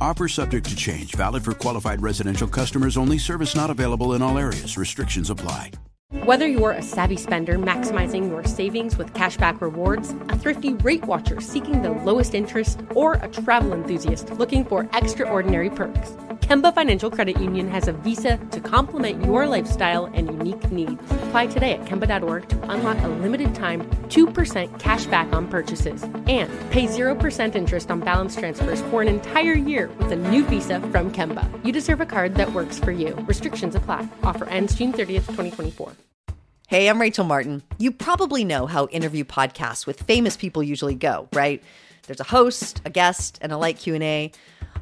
Offer subject to change, valid for qualified residential customers only. Service not available in all areas. Restrictions apply. Whether you're a savvy spender maximizing your savings with cashback rewards, a thrifty rate watcher seeking the lowest interest, or a travel enthusiast looking for extraordinary perks, Kemba Financial Credit Union has a visa to complement your lifestyle and unique needs. Apply today at Kemba.org to unlock a limited time 2% cash back on purchases and pay 0% interest on balance transfers for an entire year with a new visa from Kemba. You deserve a card that works for you. Restrictions apply. Offer ends June 30th, 2024. Hey, I'm Rachel Martin. You probably know how interview podcasts with famous people usually go, right? There's a host, a guest, and a light Q&A.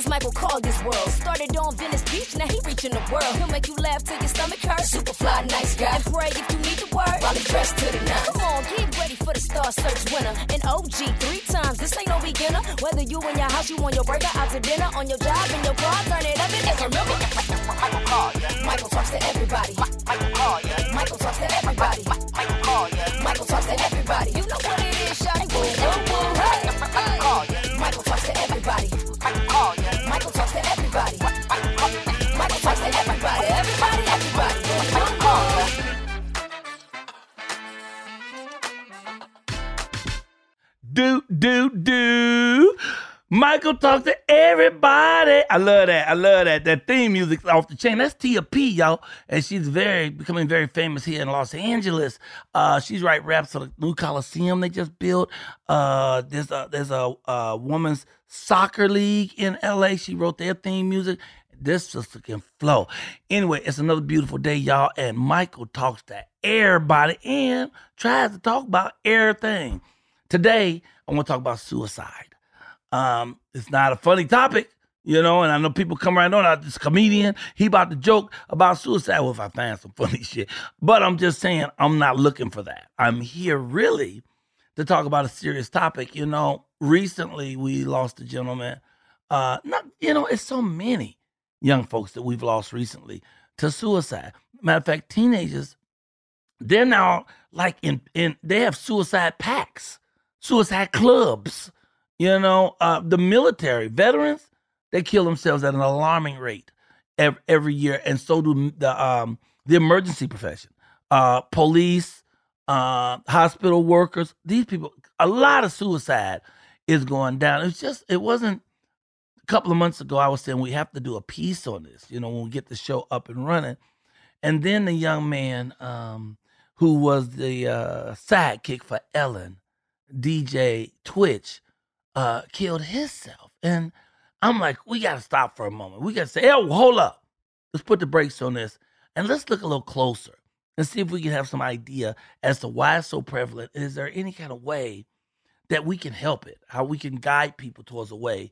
This is Michael Colyar's world. Started on Venice Beach, now he reaching the world. He'll make you laugh till your stomach hurts. Super fly, nice guy. And pray if you need the word. While dressed to the nine. Come on, get ready for the Star Search winner. An OG three times. This ain't no beginner. Whether you in your house, you on your burger, out to dinner, on your job, in your car, turn it up and just remember. Michael Colyar's. Michael talks to everybody. Michael Colyar's. Michael talks to everybody. Michael Colyar's. Michael talks to everybody. You know what do, do, do. Michael talks to everybody. I love that. I love that. That theme music's off the chain. That's Tia P, y'all. And she's very becoming very famous here in Los Angeles. Uh, she's write raps for the new Coliseum they just built. Uh, there's a there's a, a women's soccer league in LA. She wrote their theme music. This sister can flow. Anyway, it's another beautiful day, y'all. And Michael talks to everybody and tries to talk about everything. Today, I want to talk about suicide. Um, it's not a funny topic, you know, and I know people come right on. I this comedian, he about to joke about suicide. Well, if I find some funny shit. But I'm just saying, I'm not looking for that. I'm here really to talk about a serious topic. You know, recently we lost a gentleman. Uh, not, you know, it's so many young folks that we've lost recently to suicide. Matter of fact, teenagers, they're now like in in they have suicide packs, suicide clubs. You know, uh, the military veterans they kill themselves at an alarming rate every, every year, and so do the um, the emergency profession, uh, police, uh, hospital workers. These people, a lot of suicide is going down. It's just it wasn't a couple of months ago. I was saying we have to do a piece on this. You know, when we get the show up and running, and then the young man um, who was the uh, sidekick for Ellen, DJ Twitch uh, killed himself. And I'm like, we got to stop for a moment. We got to say, hey, hold up. Let's put the brakes on this and let's look a little closer and see if we can have some idea as to why it's so prevalent. Is there any kind of way that we can help it? How we can guide people towards a way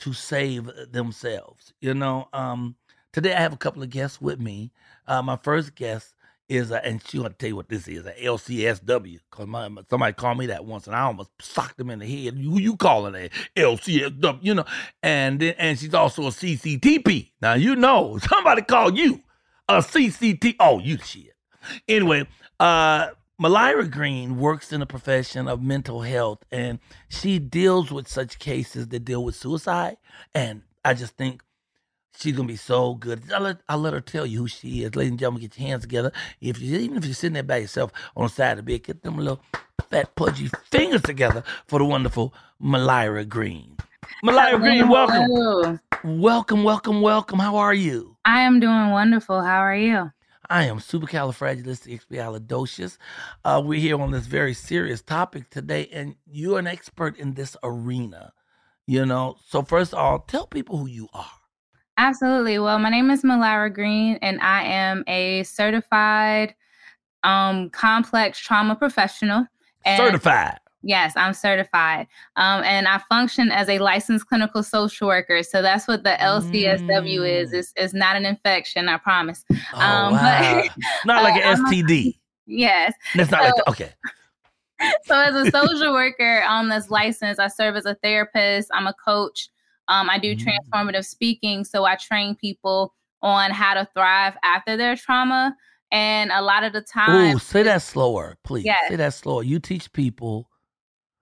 to save themselves? You know, um, today I have a couple of guests with me. Uh, my first guest is, a, and she gonna tell you what this is, a LCSW. Cause my, somebody called me that once, and I almost socked them in the head. Who you calling it LCSW? You know, and then, and she's also a CCTP. Now you know somebody called you a CCT. Oh, you shit. Anyway, uh, Mylira Green works in the profession of mental health, and she deals with such cases that deal with suicide. And I just think she's gonna be so good. I'll let, I'll let her tell you who she is, ladies and gentlemen. Get your hands together. If you even if you're sitting there by yourself on the side of the bed, get them little fat pudgy fingers together for the wonderful Mylira Green. Mylira Green, welcome, Hello. welcome, welcome, welcome. How are you? I am doing wonderful. How are you? I am supercalifragilisticexpialidocious. Uh, we're here on this very serious topic today, and you're an expert in this arena. You know, so first of all, tell people who you are. Absolutely. Well, my name is Mylira Green, and I am a certified um, complex trauma professional. And Certified. Yes, I'm certified. Um, and I function as a licensed clinical social worker. So that's what the LCSW is. Mm. It's, it's not an infection, I promise. Oh, Um, wow. but- Not like uh, an a- STD. Yes. That's not like so- that. Okay. so as a social worker um that's licensed i serve as a therapist i'm a coach um i do Mm. transformative speaking so i train people on how to thrive after their trauma and a lot of the time Ooh, say that slower, please. Yes. Say that slower. You teach people.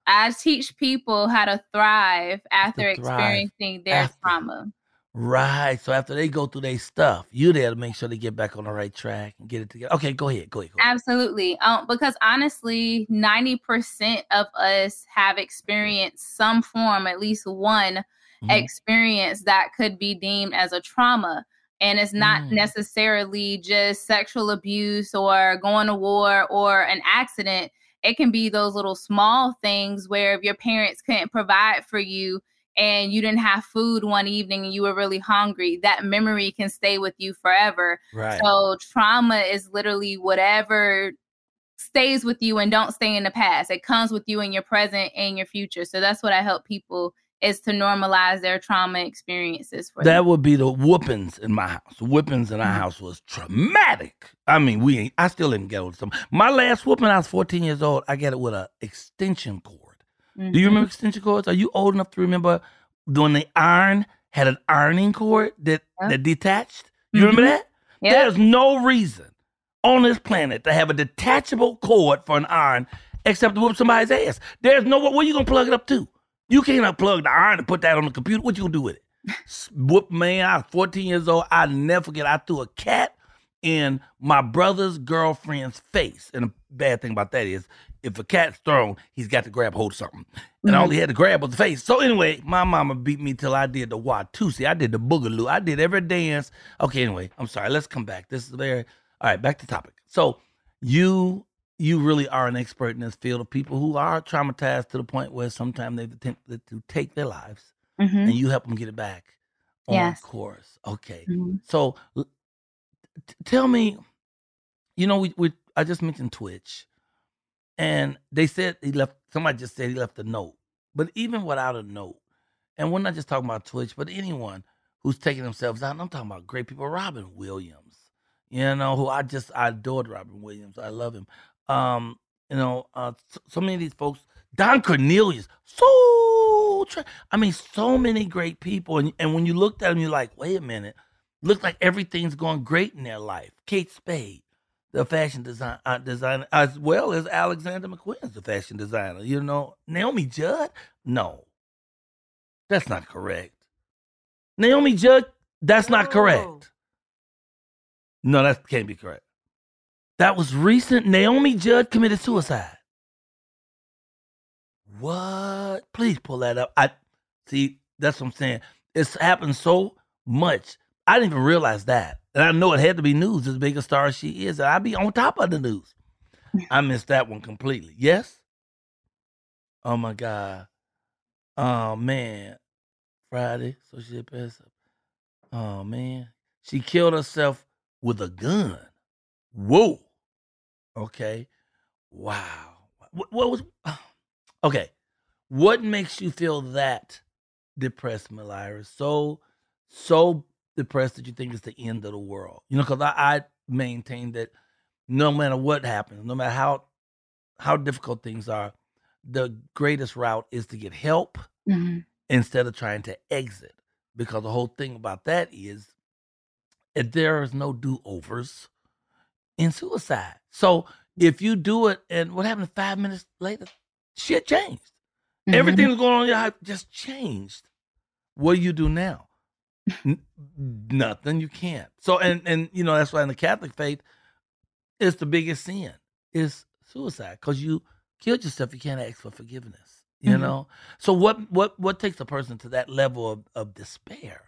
i teach people how to thrive after thrive experiencing their after. trauma Right. So after they go through their stuff, you there to make sure they get back on the right track and get it together. Okay, go ahead. Go ahead. Go ahead. Absolutely. Um, because honestly, 90% of us have experienced some form, at least one Mhm. experience that could be deemed as a trauma. And it's not Mm. necessarily just sexual abuse or going to war or an accident. It can be those little small things where if your parents couldn't provide for you and you didn't have food one evening and you were really hungry, that memory can stay with you forever. Right. So trauma is literally whatever stays with you and don't stay in the past. It comes with you in your present and your future. So that's what I help people is to normalize their trauma experiences for That them. would be the whoopings in my house. Whoopings in our Mhm. house was traumatic. I mean, we ain't, I still didn't get with some. My last whooping, I was 14 years old. I got it with a extension cord. Do you remember extension cords? Are you old enough to remember when the iron had an ironing cord that, that detached? You remember Mhm. that? Yeah. There's no reason on this planet to have a detachable cord for an iron except to whoop somebody's ass. There's no where you gonna plug it up to. You can't unplug the iron and put that on the computer. What you gonna do with it? Whoop man, I was 14 years old. I never forget. I threw a cat in my brother's girlfriend's face. And the bad thing about that is if a cat's thrown, he's got to grab hold of something. And all he mm-hmm. had to grab was the face. So anyway, my mama beat me till I did the Watusi. I did the boogaloo. I did every dance. Okay, anyway, I'm sorry. Let's come back. This is very all right, back to topic. So you you really are an expert in this field of people who are traumatized to the point where sometimes they've attempted to take their lives Mhm. and you help them get it back on Yes. course. Okay. Mhm. So t- tell me, you know, we, we I just mentioned Twitch, and they said he left. Somebody just said he left a note, but even without a note, and we're not just talking about Twitch, but anyone who's taking themselves out. And I'm talking about great people. Robin Williams, you know, who I just I adored. Robin Williams, I love him. Um, you know, uh, so, so many of these folks. Don Cornelius, so tra- I mean, so many great people, and and when you looked at them, you're like, wait a minute, look like everything's going great in their life. Kate Spade, the fashion design uh, designer, as well as Alexander McQueen's the fashion designer. You know, Naomi Judd, no, that's not correct. Naomi Judd, that's not correct. No, that can't be correct. That was recent. Naomi Judd committed suicide. What? Please pull that up. I see. That's what I'm saying. It's happened so much. I didn't even realize that, and I know it had to be news as big a star as she is. And I'd be on top of the news. I missed that one completely. Yes. Oh my God. Oh man. Friday. So she passed up. Oh man. She killed herself with a gun. Whoa. Okay. Wow. What, what was okay? What makes you feel that depressed, Mylira? So, so depressed that you think it's the end of the world? You know, because I, I maintain that no matter what happens, no matter how how difficult things are, the greatest route is to get help Mhm. instead of trying to exit. Because the whole thing about that is if there is no do overs, in suicide. So if you do it and what happened five minutes later, shit changed. Mhm. Everything that's going on in your life just changed. What do you do now? N- nothing. You can't. So and and you know that's why in the Catholic faith, it's the biggest sin is suicide because you killed yourself. You can't ask for forgiveness. You Mhm. know. So what what what takes a person to that level of, of despair?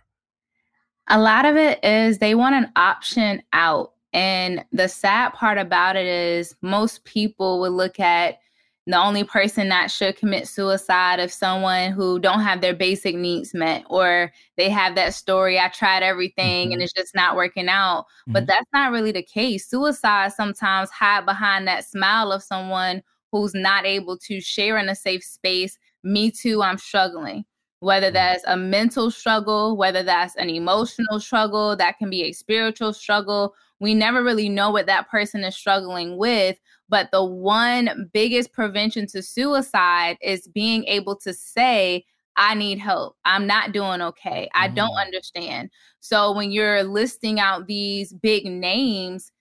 A lot of it is they want an option out. And the sad part about it is most people would look at the only person that should commit suicide if someone who don't have their basic needs met or they have that story I tried everything and Mhm. it's just not working out. But Mhm. that's not really the case. Suicide sometimes hide behind that smile of someone who's not able to share in a safe space. Me too, I'm struggling whether Mhm. that's a mental struggle, whether that's an emotional struggle, that can be a spiritual struggle. We never really know what that person is struggling with. But the one biggest prevention to suicide is being able to say, I need help. I'm not doing okay. I don't Mm. understand. So when you're listing out these big names,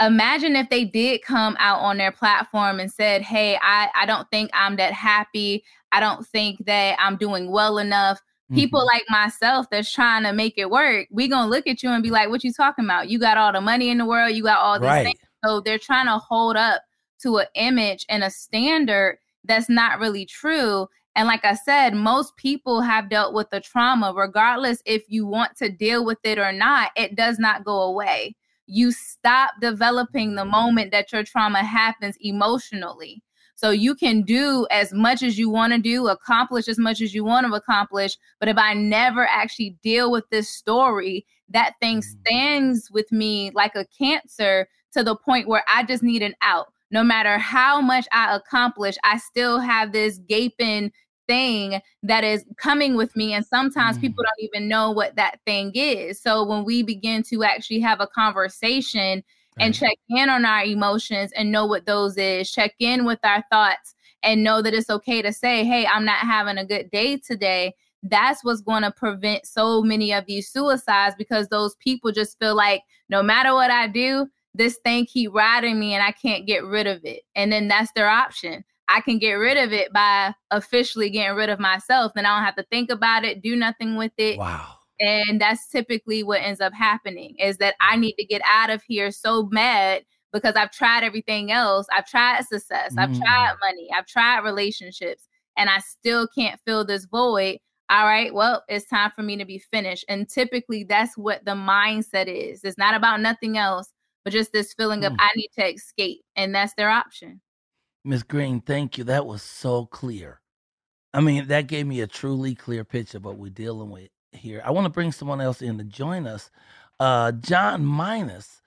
imagine if they did come out on their platform and said, Hey, I, I don't think I'm that happy. I don't think that I'm doing well enough. People Mhm. like myself that's trying to make it work, we gonna look at you and be like, What you talking about? You got all the money in the world, you got all these right. things. So they're trying to hold up to an image and a standard that's not really true. And like I said, most people have dealt with the trauma, regardless if you want to deal with it or not, it does not go away. You stop developing the moment that your trauma happens emotionally. So you can do as much as you want to do, accomplish as much as you want to accomplish. But if I never actually deal with this story, that thing Mhm. stands with me like a cancer to the point where I just need an out. No matter how much I accomplish, I still have this gaping thing that is coming with me. And sometimes Mm. people don't even know what that thing is. So when we begin to actually have a conversation and check in on our emotions and know what those is, check in with our thoughts and know that it's okay to say, hey, I'm not having a good day today. That's what's going to prevent so many of these suicides because those people just feel like no matter what I do, this thing keep riding me and I can't get rid of it. And then that's their option. I can get rid of it by officially getting rid of myself. Then I don't have to think about it, do nothing with it. Wow. And that's typically what ends up happening is that I need to get out of here so mad because I've tried everything else. I've tried success, I've tried Mm. money, I've tried relationships, and I still can't fill this void. All right, well, it's time for me to be finished. And typically that's what the mindset is. It's not about nothing else, but just this feeling of Mm. I need to escape. And that's their option. Miss Green, thank you. That was so clear. I mean, that gave me a truly clear picture of what we're dealing with here. I want to bring someone else in to join us. Uh, John Minus,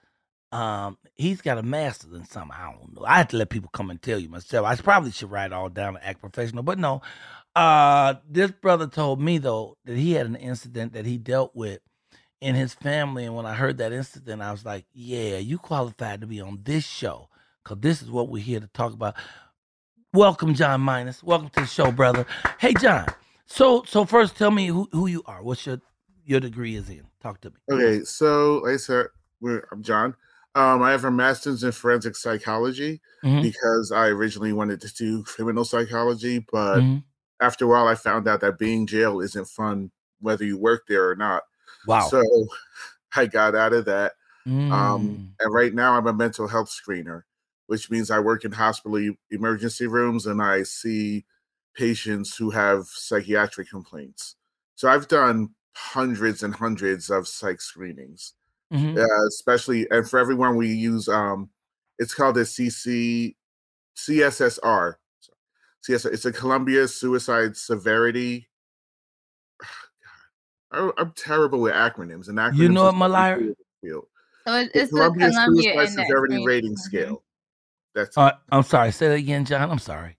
um, he's got a master's in something. I don't know. I have to let people come and tell you myself. I probably should write all down and act professional, but no. Uh, this brother told me though that he had an incident that he dealt with in his family, and when I heard that incident, I was like, "Yeah, you qualified to be on this show because this is what we're here to talk about." Welcome, John Minus. Welcome to the show, brother. Hey, John. So, so first, tell me who, who you are. What's your your degree is in? Talk to me. Okay, so like I said, we're, I'm John. Um, I have a master's in forensic psychology Mhm. because I originally wanted to do criminal psychology, but Mhm. after a while, I found out that being jail isn't fun, whether you work there or not. Wow. So I got out of that. Mm. Um, and right now, I'm a mental health screener, which means I work in hospital emergency rooms and I see patients who have psychiatric complaints. So I've done hundreds and hundreds of psych screenings, Mhm. uh, especially and for everyone we use. Um, it's called a CC CSSR. CS, it's a Columbia Suicide Severity. I- I'm terrible with acronyms and acronyms. You know is what, Mylira? my field. So it- it's the Columbia Columbia Suicide Severity right? Rating Mhm. Scale. That's Uh, I'm sorry. Say that again, John. I'm sorry.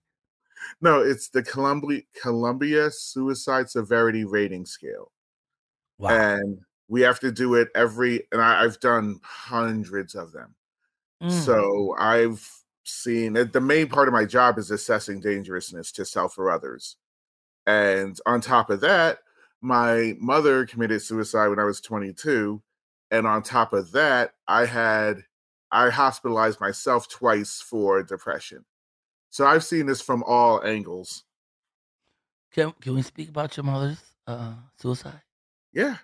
No, it's the Columbia Columbia Suicide Severity Rating Scale, Wow. and we have to do it every. And I, I've done hundreds of them, Mm. so I've seen that the main part of my job is assessing dangerousness to self or others, and on top of that, my mother committed suicide when I was 22, and on top of that, I had I hospitalized myself twice for depression. So I've seen this from all angles. Can can we speak about your mother's uh, suicide? Yeah.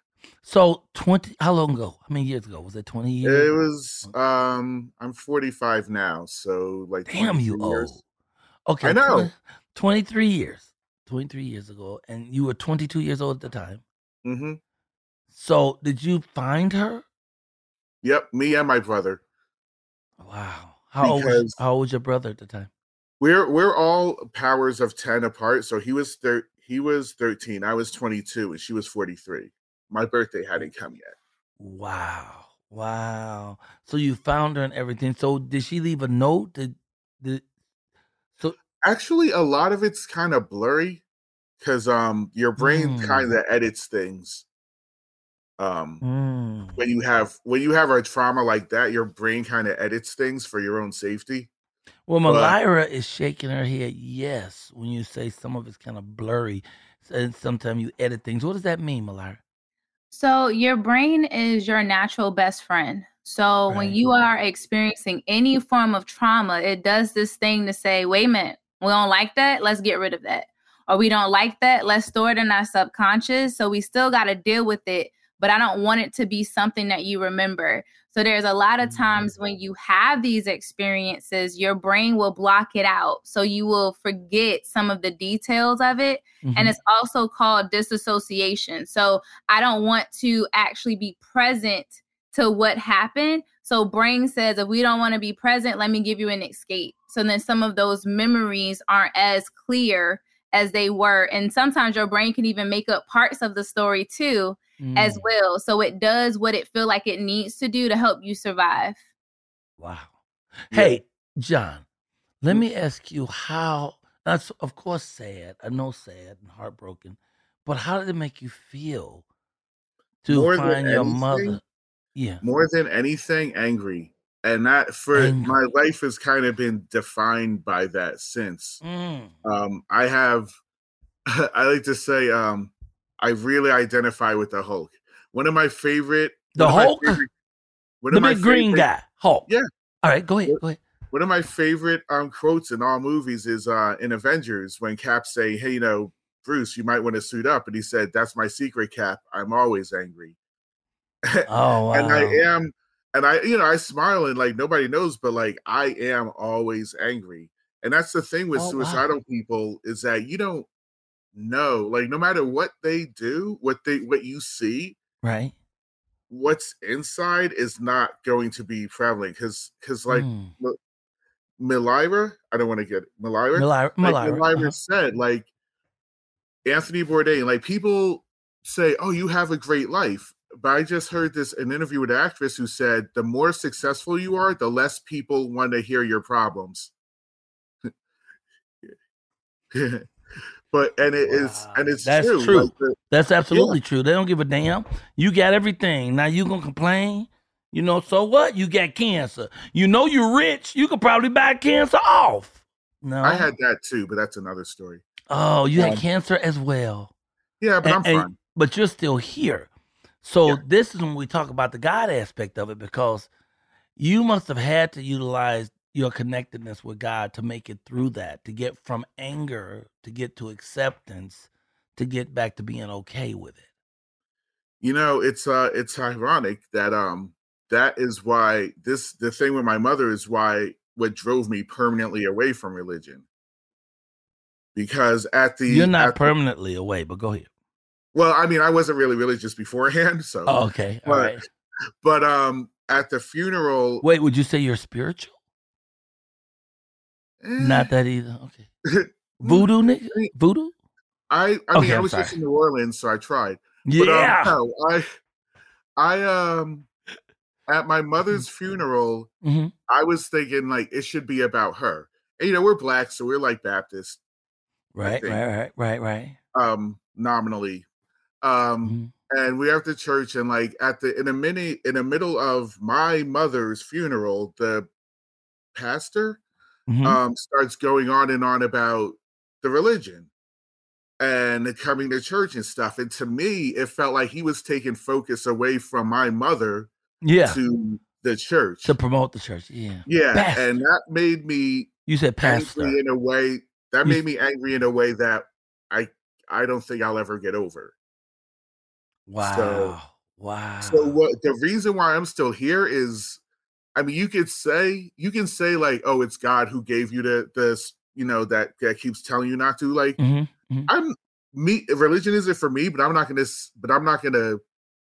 So twenty, how long ago? How many years ago? Was it twenty years? It was um I'm 45 now, so like Damn, you years. old. Okay, I know. 20 23 years. 23 years ago, and you were 22 years old at the time. Mm-hmm. So, did you find her? Yep, me and my brother. Wow. How old, was, how old was your brother at the time? We're we're all powers of 10 apart. So he was thir- he was 13, I was 22, and she was 43. My birthday hadn't come yet. Wow. Wow. So you found her and everything. So did she leave a note? Did, did so Actually, a lot of it's kind of blurry because um your brain Mm. kind of edits things. Um mm, when you have when you have a trauma like that, your brain kind of edits things for your own safety. Well but- Mylira is shaking her head yes when you say some of it's kind of blurry and sometimes you edit things. What does that mean, Mylira? So your brain is your natural best friend. So when you are experiencing any form of trauma, it does this thing to say, wait a minute, we don't like that, let's get rid of that. Or we don't like that, let's store it in our subconscious. So we still got to deal with it, but I don't want it to be something that you remember. So there's a lot of times when you have these experiences, your brain will block it out. So you will forget some of the details of it Mhm. and it's also called disassociation. So I don't want to actually be present to what happened. So brain says if we don't want to be present, let me give you an escape. So then some of those memories aren't as clear as they were and sometimes your brain can even make up parts of the story too as Mm, well. So it does what it feel like it needs to do to help you survive. Wow. Yeah. Hey, John, let Mm. me ask you how that's of course sad. I know sad and heartbroken, but how did it make you feel to More than find your anything, mother? Yeah. More than anything, angry. And that for my life has kind of been defined by that since. Mm. Um, I have, I like to say, um, I really identify with the Hulk. One of my favorite, The one of my Hulk? favorite- one The of my big green favorite- guy, Hulk. Yeah. All right, go ahead. Go ahead. One of my favorite um quotes in all movies is uh in Avengers when Cap say, "Hey, you know, Bruce, you might want to suit up," and he said, "That's my secret, Cap. I'm always angry." Oh wow. and I am, and I, you know, I smile and like nobody knows, but like I am always angry, and that's the thing with Oh, wow. suicidal people is that you don't know, like no matter what they do, what they what you see, right. what's inside is not going to be prevalent because because like Mm. Melira, I don't want to get Melira. Mylira, like Mylira, Melira uh-huh. said, like Anthony Bourdain, like people say, "Oh, you have a great life," but I just heard this an interview with an actress who said, "The more successful you are, the less people want to hear your problems." but and it is, Wow, and it's that's true. true. like, the- That's absolutely true. They don't give a damn. You got everything. Now you gonna complain? You know, so what? You got cancer. You know you're rich. You could probably buy cancer off. No. I had that too, but that's another story. Oh, you had Um, cancer as well. Yeah, but And- I'm and- fine. But you're still here. So Yeah. this is when we talk about the God aspect of it because you must have had to utilize your connectedness with God to make it through that, to get from anger to get to acceptance, to get back to being okay with it. you know it's uh it's ironic that um that is why this the thing with my mother is why what drove me permanently away from religion because at the You're not at the- permanently away, but go ahead. well i mean i wasn't really religious beforehand so Oh, okay. All but- right. but um at the funeral Wait, would you say you're spiritual? Eh, Not that either. Okay. Voodoo, nigga? Voodoo? i i Okay, mean i was just in new orleans so i tried But, um, Yeah. no, I, I um, at my mother's funeral, hmm I was thinking like it should be about her. And, you know, we're black, so we're like Baptist, Right, right, right, right, right. um, nominally. Um, Mhm. and we have the church, and like at the in a mini in the middle of my mother's funeral, the pastor Mhm. um starts going on and on about the religion and coming to church and stuff. And to me, it felt like he was taking focus away from my mother yeah. to the church to promote the church. Yeah, yeah, Pastor. and that made me you said pastor. angry in a way that You- made me angry in a way that I I don't think I'll ever get over. Wow, So, wow. So what the reason why I'm still here is I mean you could say you can say like oh it's God who gave you the this you know that that keeps telling you not to like Mhm, mhm. I'm me religion isn't for me but I'm not going to but I'm not to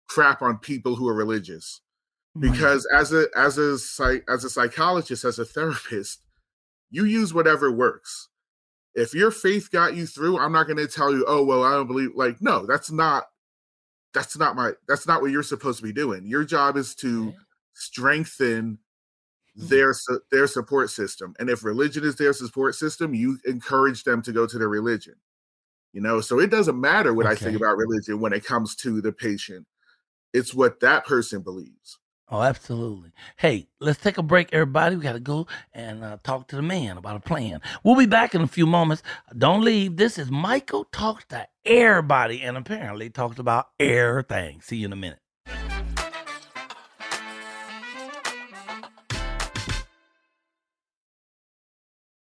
crap on people who are religious because as a as a psych as a psychologist as a therapist you use whatever works if your faith got you through i'm not going to tell you oh well i don't believe like no that's not that's not my that's not what you're supposed to be doing your job is to. Strengthen Mhm. their su- their support system and if religion is their support system you encourage them to go to their religion you know so it doesn't matter what i think about religion when it comes to the patient it's what that person believes Oh, absolutely. Hey, let's take a break, everybody. We got to go and uh, talk to the man about a plan. We'll be back in a few moments. Don't leave. This is Michael Talks to Everybody and apparently talks about air things. See you in a minute.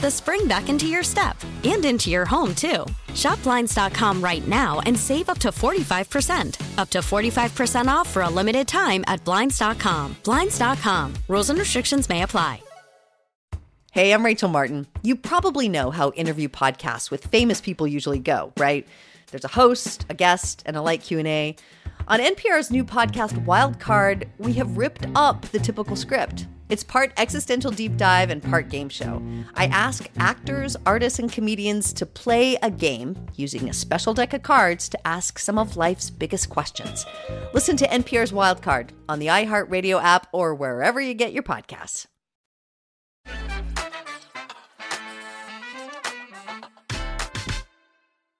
the spring back into your step and into your home, too. Shop Blinds.com right now and save up to 45%. Up to 45% off for a limited time at Blinds.com. Blinds.com. Rules and restrictions may apply. Hey, I'm Rachel Martin. You probably know how interview podcasts with famous people usually go, right? There's a host, a guest, and a light Q&A. On NPR's new podcast Wildcard, we have ripped up the typical script. It's part existential deep dive and part game show. I ask actors, artists, and comedians to play a game using a special deck of cards to ask some of life's biggest questions. Listen to NPR's Wildcard on the iHeartRadio app or wherever you get your podcasts.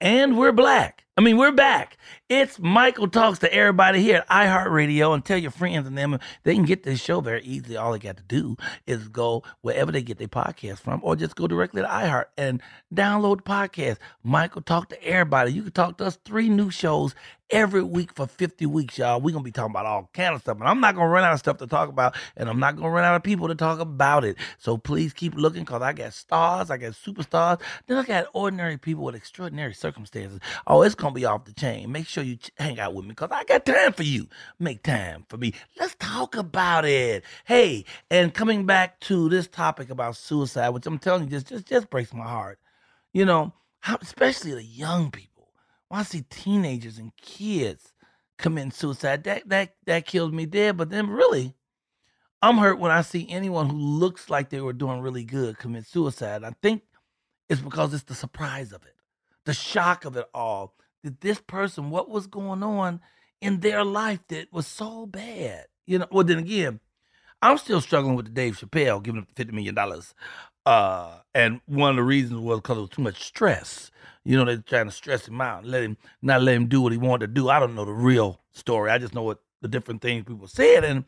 And we're black. I mean, we're back. It's Michael Talks to everybody here at iHeartRadio and tell your friends and them they can get this show very easily. All they got to do is go wherever they get their podcast from or just go directly to iHeart and download the podcast. Michael Talk to everybody. You can talk to us three new shows every week for 50 weeks, y'all. We're going to be talking about all kind of stuff. And I'm not going to run out of stuff to talk about, and I'm not going to run out of people to talk about it. So please keep looking because I got stars, I got superstars, then I got ordinary people with extraordinary circumstances. Oh, it's going to be off the chain. Make sure you hang out with me because I got time for you. Make time for me. Let's talk about it. Hey, and coming back to this topic about suicide, which I'm telling you, just, just, just breaks my heart. You know, especially the young people. When I see teenagers and kids committing suicide, that that that kills me dead. But then really, I'm hurt when I see anyone who looks like they were doing really good commit suicide. I think it's because it's the surprise of it, the shock of it all. That this person, what was going on in their life that was so bad. You know, well then again, I'm still struggling with the Dave Chappelle giving up fifty million dollars. Uh, and one of the reasons was because it was too much stress. You know, they're trying to stress him out, let him not let him do what he wanted to do. I don't know the real story. I just know what the different things people said. And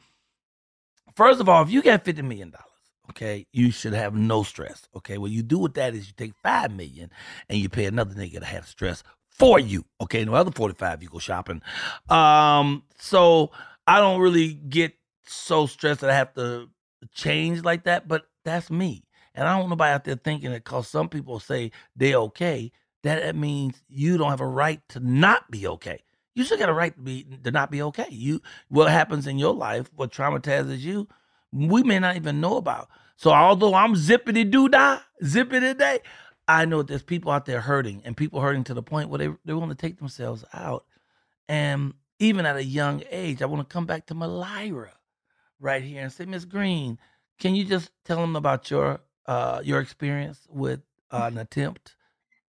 first of all, if you got fifty million dollars, okay, you should have no stress. Okay, what you do with that is you take five million and you pay another nigga to have stress for you. Okay, no other forty five you go shopping. Um, so I don't really get so stressed that I have to change like that, but that's me. And I don't want nobody out there thinking that because some people say they're okay, that that means you don't have a right to not be okay. You still got a right to be to not be okay. You what happens in your life, what traumatizes you, we may not even know about. So although I'm zippity doo dah, zippity day, I know there's people out there hurting and people hurting to the point where they they want to take themselves out. And even at a young age, I want to come back to Mylira right here and say, Miss Green, can you just tell them about your uh your experience with uh, an attempt?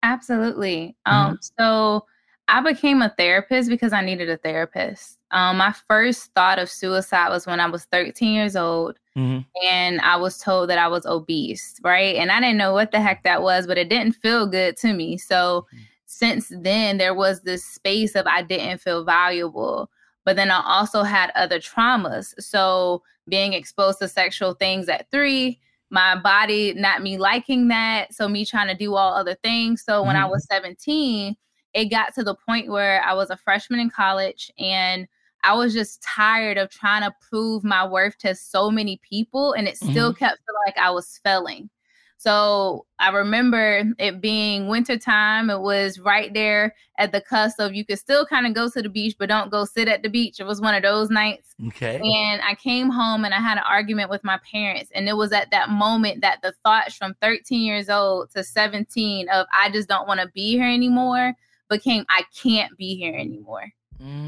Absolutely. Um, so I became a therapist because I needed a therapist. Um, my first thought of suicide was when I was 13 years old Mhm. and I was told that I was obese, right? And I didn't know what the heck that was, but it didn't feel good to me. So since then, there was this space of I didn't feel valuable. But then I also had other traumas. So being exposed to sexual things at three, my body not me liking that, so me trying to do all other things. So when I Mhm. was 17, it got to the point where I was a freshman in college and I was just tired of trying to prove my worth to so many people and it still Mhm. kept feeling like I was failing. So I remember it being wintertime. It was right there at the cusp of you could still kind of go to the beach, but don't go sit at the beach. It was one of those nights. Okay. And I came home and I had an argument with my parents. And it was at that moment that the thoughts from 13 years old to 17 of I just don't want to be here anymore became I can't be here anymore.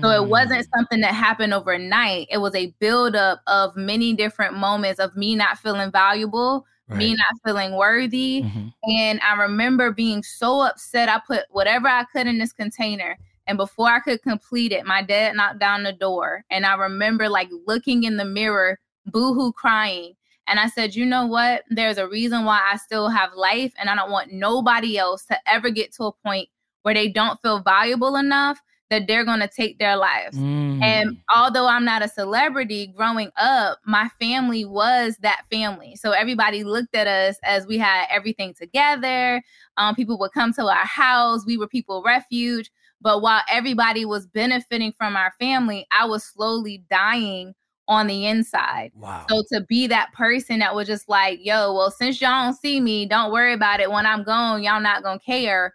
So it wasn't mm. something that happened overnight. It was a buildup of many different moments of me not feeling valuable, me not feeling worthy. Mm-hmm. And I remember being so upset. I put whatever I could in this container. And before I could complete it, my dad knocked down the door. And I remember like looking in the mirror, boohoo crying. And I said, you know what? There's a reason why I still have life. And I don't want nobody else to ever get to a point where they don't feel valuable enough that they're going to take their lives. Mm. And although I'm not a celebrity growing up, my family was that family. So everybody looked at us as we had everything together. Um, people would come to our house. We were people refuge. But while everybody was benefiting from our family, I was slowly dying on the inside. Wow. So to be that person that was just like, yo, well, since y'all don't see me, don't worry about it. When I'm gone, y'all not gonna care.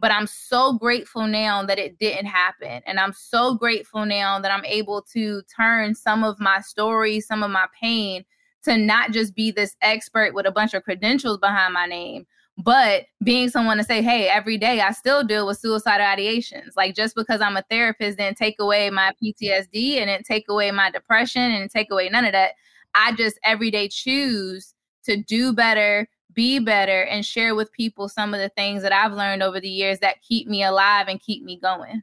But I'm so grateful now that it didn't happen. And I'm so grateful now that I'm able to turn some of my stories, some of my pain to not just be this expert with a bunch of credentials behind my name, but being someone to say, hey, every day I still deal with suicidal ideations. Like just because I'm a therapist didn't take away my PTSD and didn't take away my depression and take away none of that. I just every day choose to do better, be better, and share with people some of the things that I've learned over the years that keep me alive and keep me going.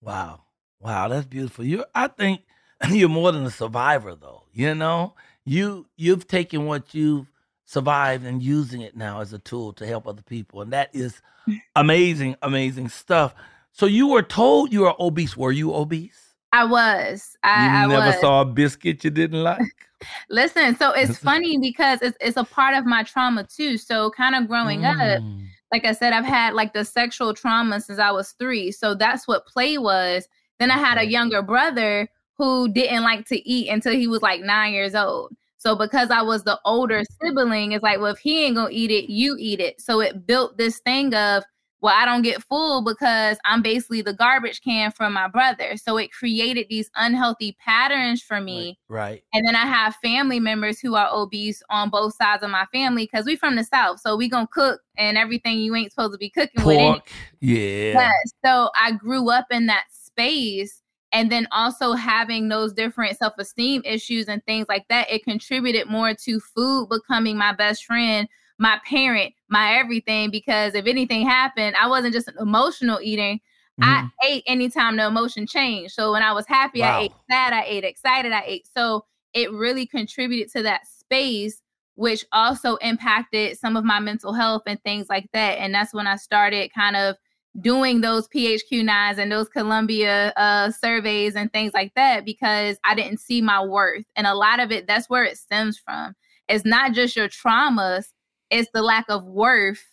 Wow. Wow, that's beautiful. You I think you're more than a survivor though. You know? You you've taken what you've survived and using it now as a tool to help other people. And that is amazing, amazing stuff. So you were told you were obese. Were you obese? I was. I, you I never was. saw a biscuit you didn't like? Listen, so it's funny because it's it's a part of my trauma too. So kind of growing up, Mm. like I said, I've had like the sexual trauma since I was three. So that's what play was. Then I had a younger brother who didn't like to eat until he was like nine years old. So because I was the older sibling, it's like, well, if he ain't gonna eat it, you eat it. So it built this thing of, well, I don't get full because I'm basically the garbage can for my brother. So it created these unhealthy patterns for me. Right. And then I have family members who are obese on both sides of my family because we from the south. So we gonna cook and everything you ain't supposed to be cooking with. anyway. Pork. Yeah. Yes. So I grew up in that space. And then also having those different self esteem issues and things like that, it contributed more to food becoming my best friend, my parent, my everything. Because if anything happened, I wasn't just an emotional eating. I ate anytime the emotion changed. So when I was happy, I ate sad, I ate excited, I ate. So it really contributed to that space, which also impacted some of my mental health and things like that. And that's when I started kind of doing those PHQ9s and those Columbia uh, surveys and things like that because I didn't see my worth. And a lot of it, that's where it stems from. It's not just your traumas, it's the lack of worth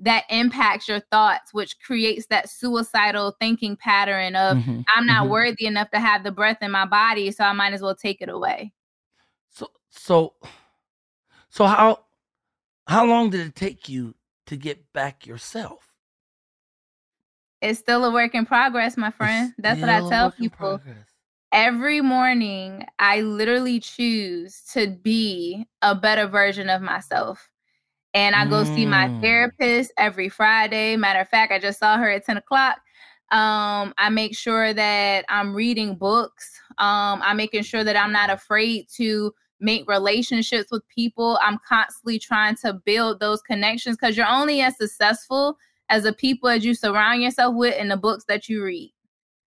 that impacts your thoughts, which creates that suicidal thinking pattern of Mhm, I'm not mhm. worthy enough to have the breath in my body, so I might as well take it away. So so so how how long did it take you to get back yourself? It's still a work in progress, my friend. That's what I tell people. Every morning, I literally choose to be a better version of myself. And I go see my Mm. therapist every Friday. Matter of fact, I just saw her at 10 o'clock. Um, I make sure that I'm reading books. Um, I'm making sure that I'm not afraid to make relationships with people. I'm constantly trying to build those connections because you're only as successful as the people as you surround yourself with and the books that you read.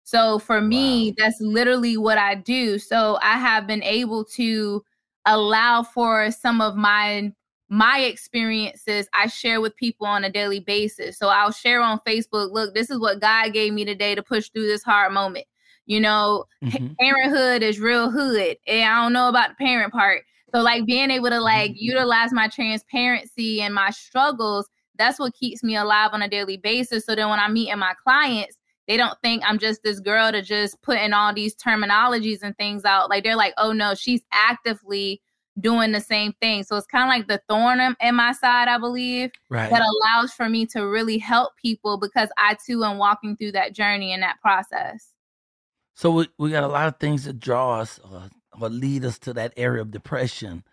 So for me, that's literally what I do. So I have been able to allow for some of my my experiences I share with people on a daily basis. So I'll share on Facebook, look, this is what God gave me today to push through this hard moment. You know, Mhm. parenthood is real hood. And I don't know about the parent part. So like being able to like utilize my transparency and my struggles, that's what keeps me alive on a daily basis. So then when I'm meeting my clients, they don't think I'm just this girl to just put in all these terminologies and things out. Like they're like, oh no, she's actively doing the same thing. So it's kind of like the thorn in- my side, I believe, Right. that allows for me to really help people because I too am walking through that journey and that process. So we, we got a lot of things that draw us or, or lead us to that area of depression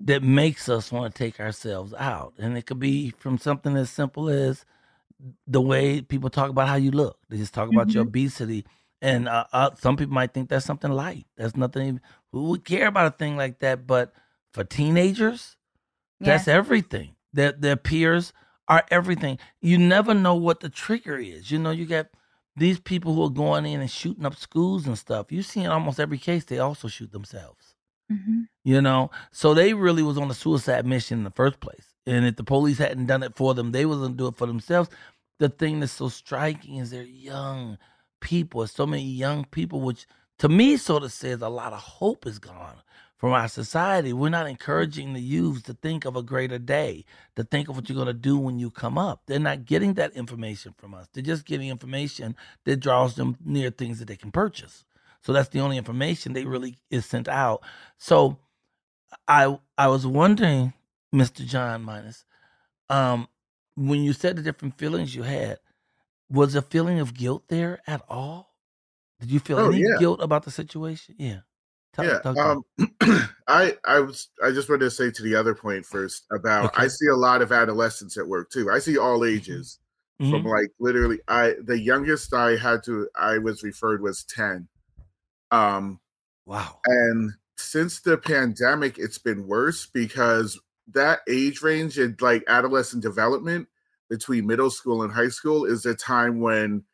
that makes us want to take ourselves out. And it could be from something as simple as the way people talk about how you look. They just talk about your Mhm. obesity. And uh, uh, some people might think that's something light. That's nothing. Even, who would care about a thing like that? But for teenagers, that's everything. Their their peers are everything. You never know what the trigger is. You know, you got these people who are going in and shooting up schools and stuff. You see in almost every case they also shoot themselves. Mhm. You know, so they really was on a suicide mission in the first place. And if the police hadn't done it for them, they was gonna do it for themselves. The thing that's so striking is they're young people. So many young people, which to me sort of says a lot of hope is gone from our society. We're not encouraging the youth to think of a greater day, to think of what you're gonna do when you come up. They're not getting that information from us. They're just getting information that draws them near things that they can purchase. So that's the only information they really is sent out. So I I was wondering, Mr. John Minus, um, when you said the different feelings you had, was a feeling of guilt there at all? Did you feel Oh, any yeah. guilt about the situation? Yeah. Tell- yeah talk um i i was i just wanted to say to the other point first about i see a lot of adolescents at work too i see all ages from Mhm. like literally i the youngest i had to i was referred was 10 um Wow. and since the pandemic it's been worse because that age range and like adolescent development between middle school and high school is a time when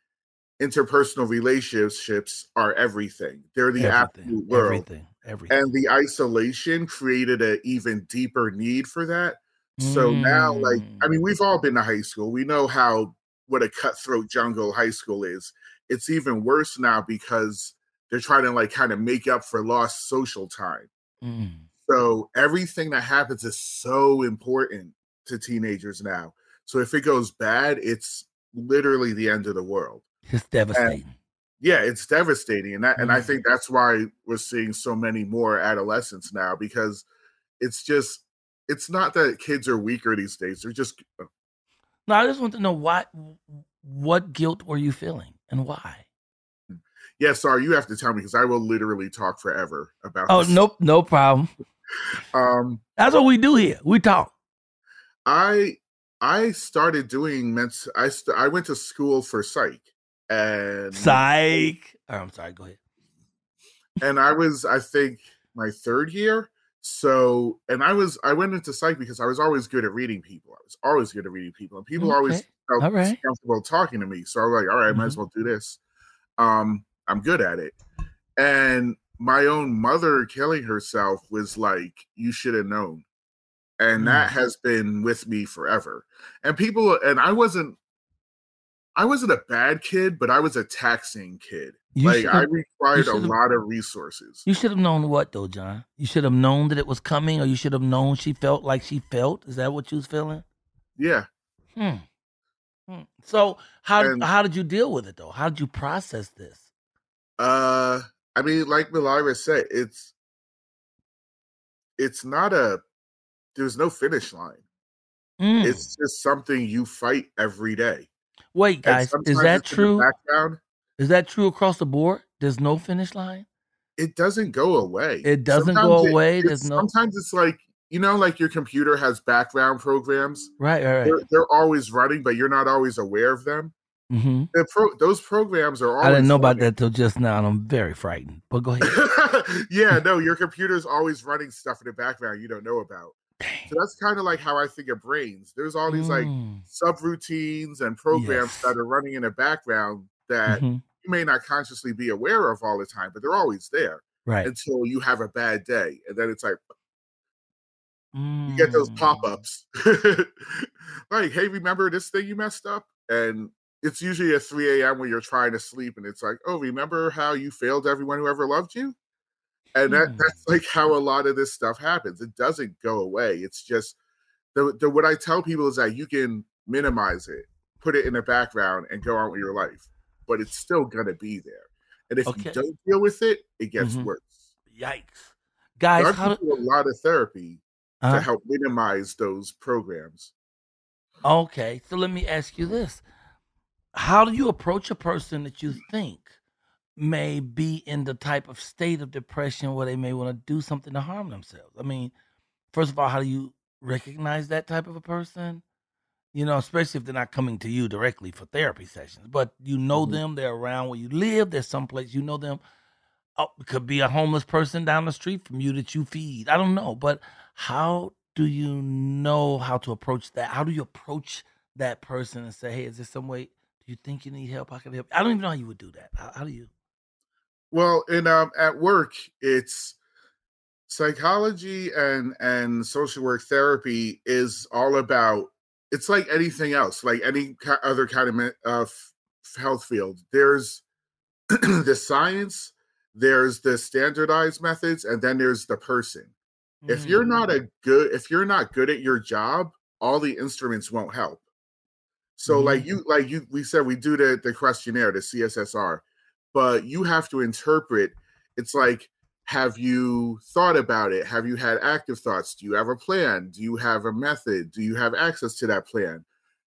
interpersonal relationships are everything. They're the everything, absolute world. everything, everything. and the isolation created an even deeper need for that. So now like i Mm. mean we've all been to high school. We know how what a cutthroat jungle high school is. It's even worse now because they're trying to like kind of make up for lost social time. Mm. so everything that happens is so important to teenagers now so if it goes bad it's literally the end of the world It's devastating. yeah it's devastating and that and i Mhm. think that's why we're seeing so many more adolescents now because it's just it's not that kids are weaker these days they're just no, I just want to know what what guilt were you feeling and why? yeah sorry you have to tell me because i will literally talk forever about Oh, this. nope, no problem. um That's what we do here. We talk. i i started doing ment i st- i went to school for psych and Psych. Oh, I'm sorry. Go ahead. and i was i think my third year So, and I was I went into psych because I was always good at reading people. I was always good at reading people, and people always felt All right. comfortable talking to me. So I was like, all right, I might as Mhm. well do this. Um, I'm good at it. And my own mother killing herself was like, you should have known. And that Mm. has been with me forever. And people, and I wasn't, I wasn't a bad kid, but I was a taxing kid. You like I required a lot of resources. You should have known what though, John. You should have known that it was coming, or you should have known she felt like she felt. Is that what you was feeling? Yeah. Hmm. Hmm. So how And- how did you deal with it though? How did you process this? Uh, I mean, like Mylira said, it's it's not a there's no finish line. Mm. It's just something you fight every day. Wait, guys, is that it's in the true? Is that true across the board? There's no finish line. it doesn't go away. It doesn't go Sometimes it- away, it's- there's no- Sometimes it's like you know, like your computer has background programs. Right, right, right. They're, they're always running, but you're not always aware of them. hmm pro, those programs are always I didn't know about that till just now, and I'm very frightened. But go ahead. yeah, no, your computer's always running stuff in the background you don't know about. So that's kind of like how I think of brains. There's all these like Mm. subroutines and programs Yes. that are running in the background that Mhm. you may not consciously be aware of all the time, but they're always there Right. until you have a bad day. And then it's like you get those Mm. pop-ups. like, hey, remember this thing you messed up? And it's usually at 3 a.m. when you're trying to sleep, and it's like, oh, remember how you failed everyone who ever loved you? And that, Hmm. that's like how a lot of this stuff happens. It doesn't go away. It's just the, the what I tell people is that you can minimize it, put it in the background, and go on with your life, but it's still gonna be there. And if Okay. you don't deal with it, it gets Mhm. worse. Yikes, guys. How do, a lot of therapy uh, to help minimize those programs. okay, so let me ask you this: How do you approach a person that you think may be in the type of state of depression where they may want to do something to harm themselves? I mean, first of all, how do you recognize that type of a person? You know, especially if they're not coming to you directly for therapy sessions, but you know Mhm. them, they're around where you live, there's someplace you know them. Oh, it could be a homeless person down the street from you that you feed. I don't know, but how do you know how to approach that? How do you approach that person and say, "Hey, is there some way? Do you think you need help? I can help." I don't even know how you would do that. How, how do you? Well, in um at work, it's psychology and and social work therapy is all about it's like anything else, like any other kind of uh, health field. There's the science, there's the standardized methods, and then there's the person. If you're not Mm. a good, if you're not good at your job, all the instruments won't help. So, like you, like you, we said we do the the questionnaire, the CSSR, but you have to interpret. It's like, have you thought about it? Have you had active thoughts? Do you have a plan? Do you have a method? Do you have access to that plan?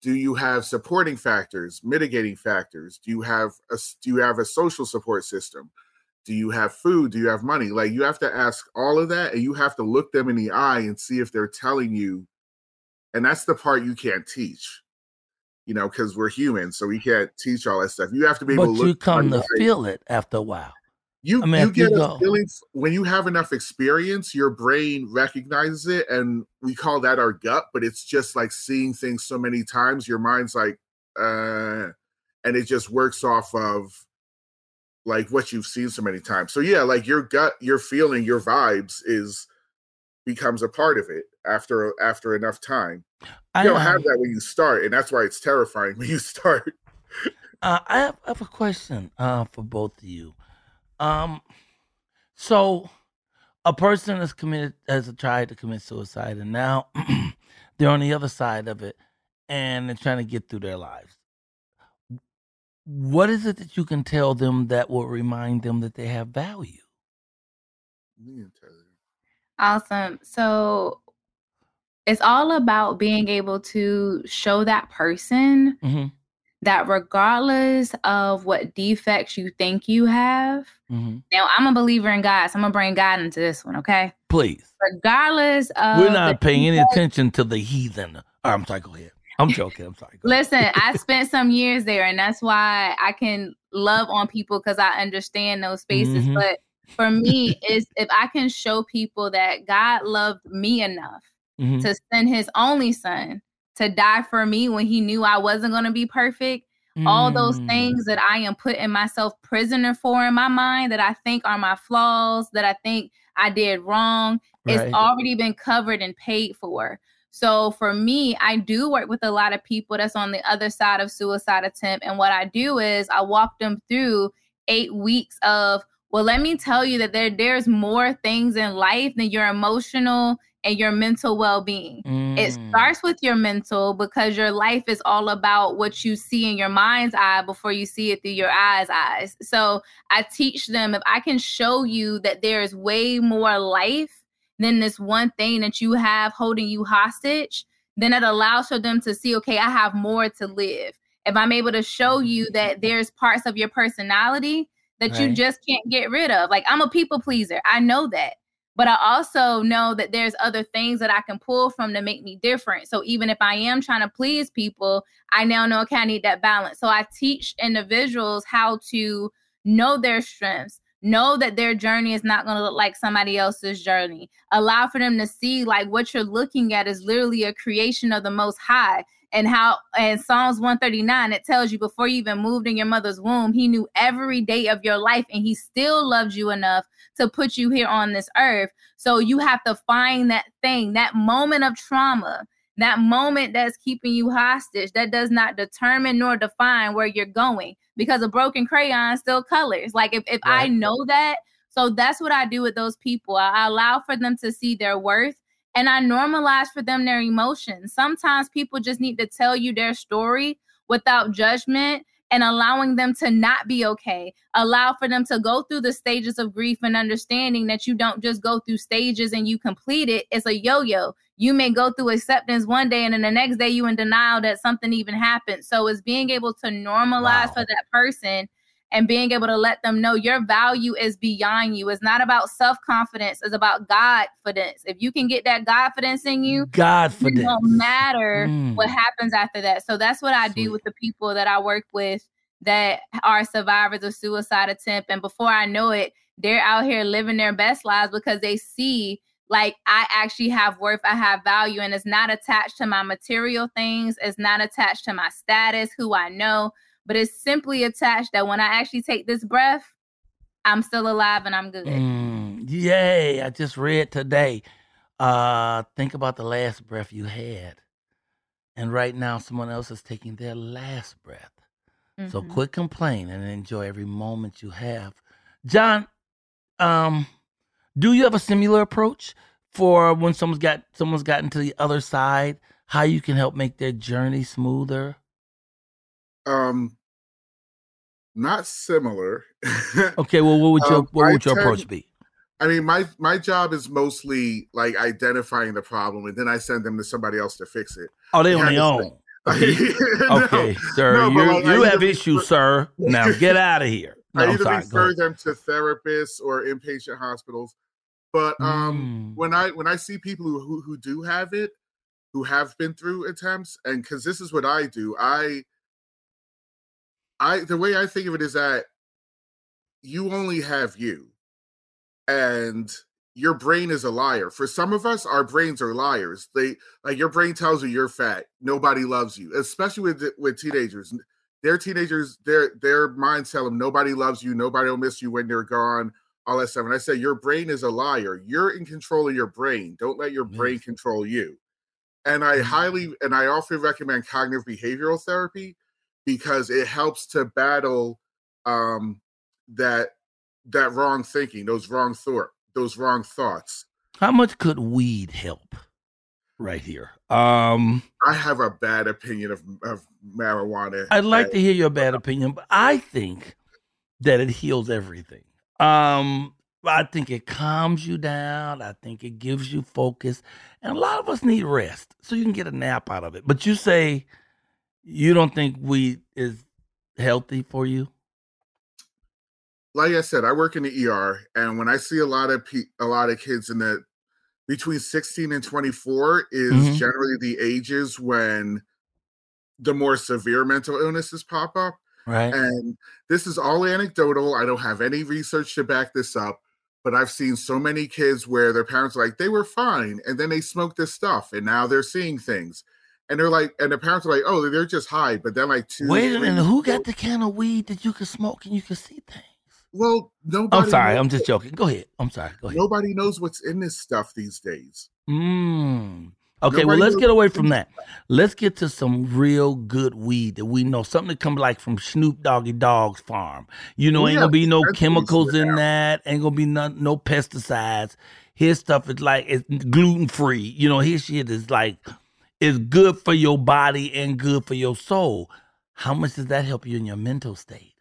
Do you have supporting factors, mitigating factors? Do you have a do you have a social support system? Do you have food? Do you have money? Like you have to ask all of that, and you have to look them in the eye and see if they're telling you. And that's the part you can't teach, you know, because we're human, so we can't teach all that stuff. You have to be able But to look. you come to somebody in the eye. feel it after a while. You I mean, you if you get a feeling when you have enough experience, your brain recognizes it, and we call that our gut. But it's just like seeing things so many times, your mind's like, uh, and it just works off of like what you've seen so many times. So yeah, like your gut, your feeling, your vibes is becomes a part of it after after enough time. I, You don't have um, that when you start, and that's why it's terrifying when you start. Uh, I, have, I have a question uh, for both of you. Um, so a person has committed has tried to commit suicide, and now they're on the other side of it, and they're trying to get through their lives. What is it that you can tell them that will remind them that they have value? Awesome. So it's all about being able to show that person Mhm. that regardless of what defects you think you have, Mhm. now I'm a believer in God, so I'm gonna bring God into this one, okay? Please, Regardless of we're not paying any attention to the heathen. Oh, I'm sorry. Go ahead. I'm joking. I'm sorry. Listen, I spent some years there, and that's why I can love on people because I understand those spaces. Mhm. But for me is if I can show people that God loved me enough Mhm. to send his only son to die for me when he knew I wasn't going to be perfect. All those Mm. things that I am putting myself prisoner for in my mind that I think are my flaws, that I think I did wrong, Right. it's already been covered and paid for. So for me, I do work with a lot of people that's on the other side of suicide attempt. And what I do is I walk them through eight weeks of, well, let me tell you that there, there's more things in life than your emotional and your mental well-being. It Mm. starts with your mental because your life is all about what you see in your mind's eye before you see it through your eyes eyes. So I teach them if I can show you that there is way more life than this one thing that you have holding you hostage, then it allows for them to see, okay, I have more to live. If I'm able to show you that there's parts of your personality that you just can't get rid of. Like I'm a people pleaser. I know that. But I also know that there's other things that I can pull from to make me different. So even if I am trying to please people, I now know, okay, I need that balance. So I teach individuals how to know their strengths, know that their journey is not going to look like somebody else's journey. Allow for them to see like what you're looking at is literally a creation of the most high. And how in Psalms 139, it tells you before you even moved in your mother's womb, he knew every day of your life and he still loves you enough to put you here on this earth. So you have to find that thing, that moment of trauma, that moment that's keeping you hostage, that does not determine nor define where you're going because a broken crayon still colors. Like if, if I know that, so that's what I do with those people. I I allow for them to see their worth and I normalize for them their emotions. Sometimes people just need to tell you their story without judgment and allowing them to not be okay. Allow for them to go through the stages of grief and understanding that you don't just go through stages and you complete it. It's a yo yo. You may go through acceptance one day and then the next day you in denial that something even happened. So it's being able to normalize Wow. for that person and being able to let them know your value is beyond you. It's not about self confidence, it's about Godfidence. If you can get that Godfidence in you, God for it don't matter Mm. what happens after that. So that's what I do with the people that I work with that are survivors of suicide attempt. And before I know it, they're out here living their best lives because they see like I actually have worth, I have value, and it's not attached to my material things, it's not attached to my status, who I know, but it's simply attached that when I actually take this breath, I'm still alive and I'm good. Mm, yay! I just read today. Uh, think about the last breath you had, and right now someone else is taking their last breath. So Mhm. quit complaining and enjoy every moment you have. John, um, do you have a similar approach for when someone's got someone's gotten to the other side? How you can help make their journey smoother? Um, not similar. Okay, well, what would your Um, what would your approach be? I mean, my my job is mostly like identifying the problem, and then I send them to somebody else to fix it. Oh, they on their own. Okay, No, okay, sir. no, you like, you have issues, sir. Now get out of here. No, I either sorry. Refer them to therapists or inpatient hospitals. But um, Mm. when I when I see people who, who who do have it, who have been through attempts, and because this is what I do, I I the way I think of it is that you only have you, and your brain is a liar. For some of us, our brains are liars. They like your brain tells you you're fat. Nobody loves you, especially with with teenagers. Their teenagers, their their minds tell them nobody loves you, nobody will miss you when they're gone, all that stuff. And I say your brain is a liar. You're in control of your brain. Don't let your mm. brain control you. And I mm. highly and I often recommend cognitive behavioral therapy because it helps to battle um that that wrong thinking, those wrong thought, those wrong thoughts. How much could weed help? Right here. Um, I have a bad opinion of, of marijuana. I'd like to hear your bad opinion, but I think that it heals everything. Um, I think it calms you down. I think it gives you focus, and a lot of us need rest, so you can get a nap out of it. But you say you don't think weed is healthy for you. like I said, I work in the ER, and when I see a lot of pe- a lot of kids in the between 16 and 24 is Mhm. generally the ages when the more severe mental illnesses pop up. Right. And this is all anecdotal. I don't have any research to back this up, but I've seen so many kids where their parents are like, they were fine, and then they smoked this stuff, and now they're seeing things. And they're like, and the parents are like, oh, they're just high. But then, like, two. Wait a minute, who got the kind of weed that you can smoke and you can see things? Well, nobody. I'm sorry, knows I'm just joking. Go ahead. I'm sorry. Go ahead. Nobody knows what's in this stuff these days. Mm. Okay, well, let's get away from that. Let's get to some real good weed that we know. Something that comes like from Snoop Doggy Dogg's farm. You know, Oh, ain't gonna be no chemicals in that. Ain't gonna be no, no pesticides. His stuff is like it's gluten free. You know, his shit is like it's good for your body and good for your soul. How much does that help you in your mental state?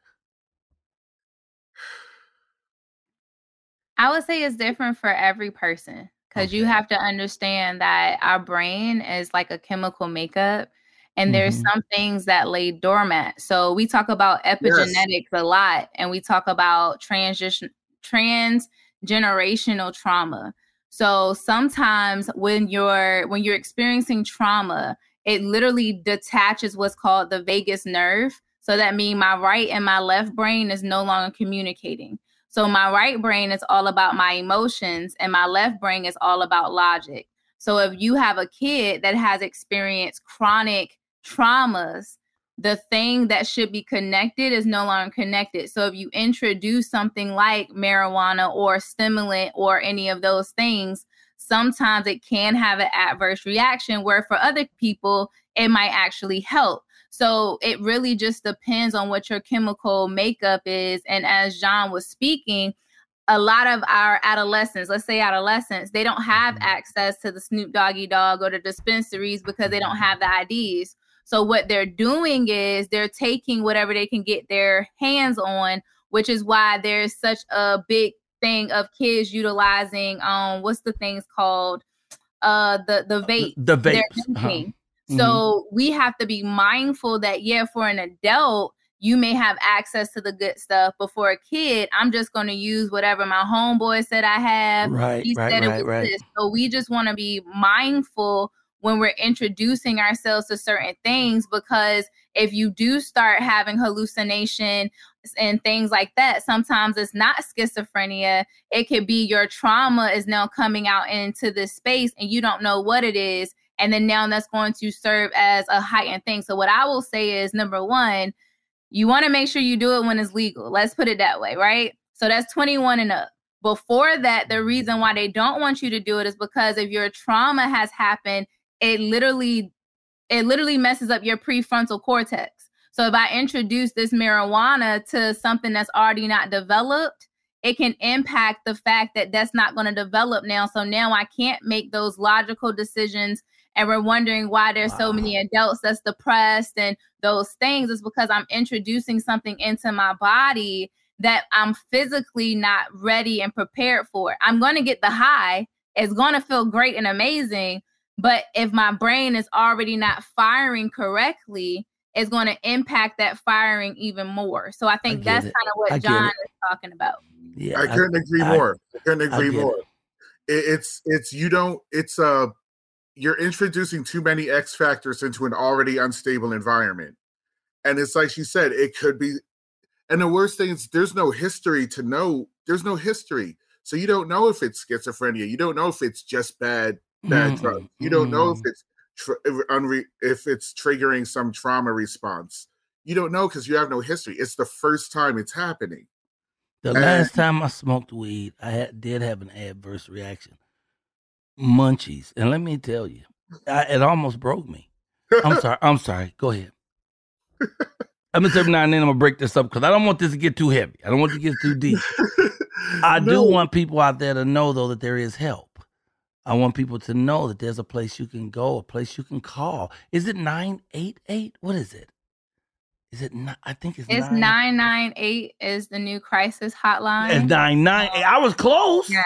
I would say it's different for every person because you have to understand that our brain is like a chemical makeup and there's Mhm. some things that lay dormant. So we talk about epigenetics a lot and we talk about transition transgenerational trauma. So sometimes when you're when you're experiencing trauma, it literally detaches what's called the vagus nerve. So that means my right and my left brain is no longer communicating. So my right brain is all about my emotions and my left brain is all about logic. So if you have a kid that has experienced chronic traumas, the thing that should be connected is no longer connected. So if you introduce something like marijuana or stimulant or any of those things, sometimes it can have an adverse reaction where for other people it might actually help. So it really just depends on what your chemical makeup is. And as John was speaking, a lot of our adolescents, let's say adolescents, they don't have mm-hmm. access to the Snoop Doggy Dogg or the dispensaries because they don't mm-hmm. have the IDs. So what they're doing is they're taking whatever they can get their hands on, which is why there's such a big thing of kids utilizing um what's the things called uh the the vape The they're uh-huh. drinking. So we have to be mindful that yeah, for an adult, you may have access to the good stuff, but for a kid, I'm just going to use whatever my homeboy said I have. Right, he right, said right, it was right. this. So we just want to be mindful when we're introducing ourselves to certain things because if you do start having hallucination and things like that, sometimes it's not schizophrenia. It could be your trauma is now coming out into this space and you don't know what it is. And then now that's going to serve as a heightened thing. So, what I will say is number one, you want to make sure you do it when it's legal. Let's put it that way, right? So, that's 21 and up. Before that, the reason why they don't want you to do it is because if your trauma has happened, it literally it literally messes up your prefrontal cortex. So if I introduce this marijuana to something that's already not developed, it can impact the fact that that's not going to develop now. So now I can't make those logical decisions. And we're wondering why there's so many adults that's depressed and those things is because I'm introducing something into my body that I'm physically not ready and prepared for. I'm going to get the high. It's going to feel great and amazing. But if my brain is already not firing correctly, it's going to impact that firing even more. So I think get that's kind of what get John it. is talking about. Yeah, I couldn't agree I- more. I couldn't agree get more. It, it's it's you don't it's uh you're introducing too many X factors into an already unstable environment. And it's like she said, it could be and the worst thing is there's no history to know. There's no history. So you don't know if it's schizophrenia. You don't know if it's just bad bad Mm, drugs. You don't know if mm. it's tr- if, unre- if it's triggering some trauma response. You don't know because you have no history. It's the first time it's happening. The And- last time I smoked weed, I had, did have an adverse reaction. Munchies, and let me tell you, I, it almost broke me. I'm sorry. I'm sorry. Go ahead. I'm gonna every now and then I'm gonna break this up because I don't want this to get too heavy. I don't want it to get too deep. I do want people out there to know though that there is help. I want people to know that there's a place you can go, a place you can call. Is it nine eight eight? What is it? Is it? Not, I think it's, It's nine. 998 is the new crisis hotline. It's nine nine. I was close. Yeah.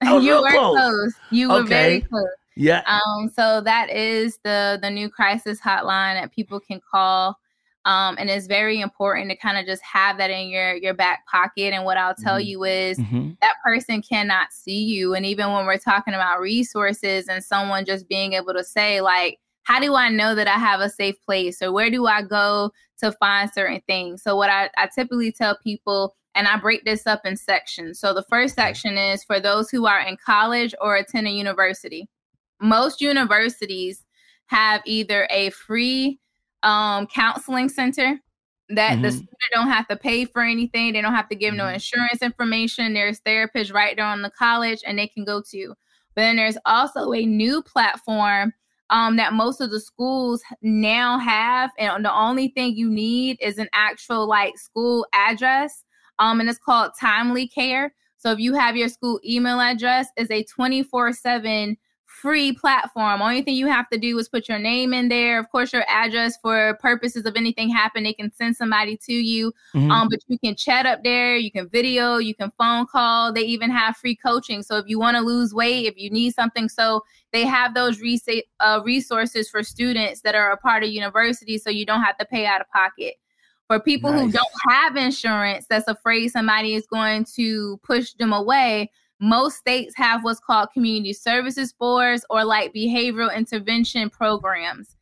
Was you were close. close. You were very close. Yeah. Um, so that is the the new crisis hotline that people can call. Um, and it's very important to kind of just have that in your your back pocket. And what I'll tell Mhm. you is Mhm. that person cannot see you. And even when we're talking about resources and someone just being able to say, like, how do I know that I have a safe place or where do I go to find certain things? So, what I, I typically tell people and I break this up in sections. So the first section is for those who are in college or attend a university. Most universities have either a free um, counseling center that mm-hmm. the student don't have to pay for anything. They don't have to give mm-hmm. no insurance information. There's therapists right there on the college and they can go to. But then there's also a new platform um, that most of the schools now have. And the only thing you need is an actual like school address. Um, and it's called TimelyCare. So if you have your school email address, is a 24 7 free platform. Only thing you have to do is put your name in there, of course, your address for purposes of anything happen. They can send somebody to you. Mm-hmm. Um, but you can chat up there, you can video, you can phone call. They even have free coaching. So if you want to lose weight, if you need something, so they have those res- uh, resources for students that are a part of university, so you don't have to pay out of pocket. For people nice. who don't have insurance, that's afraid somebody is going to push them away most states have what's called community services boards or like behavioral intervention programs.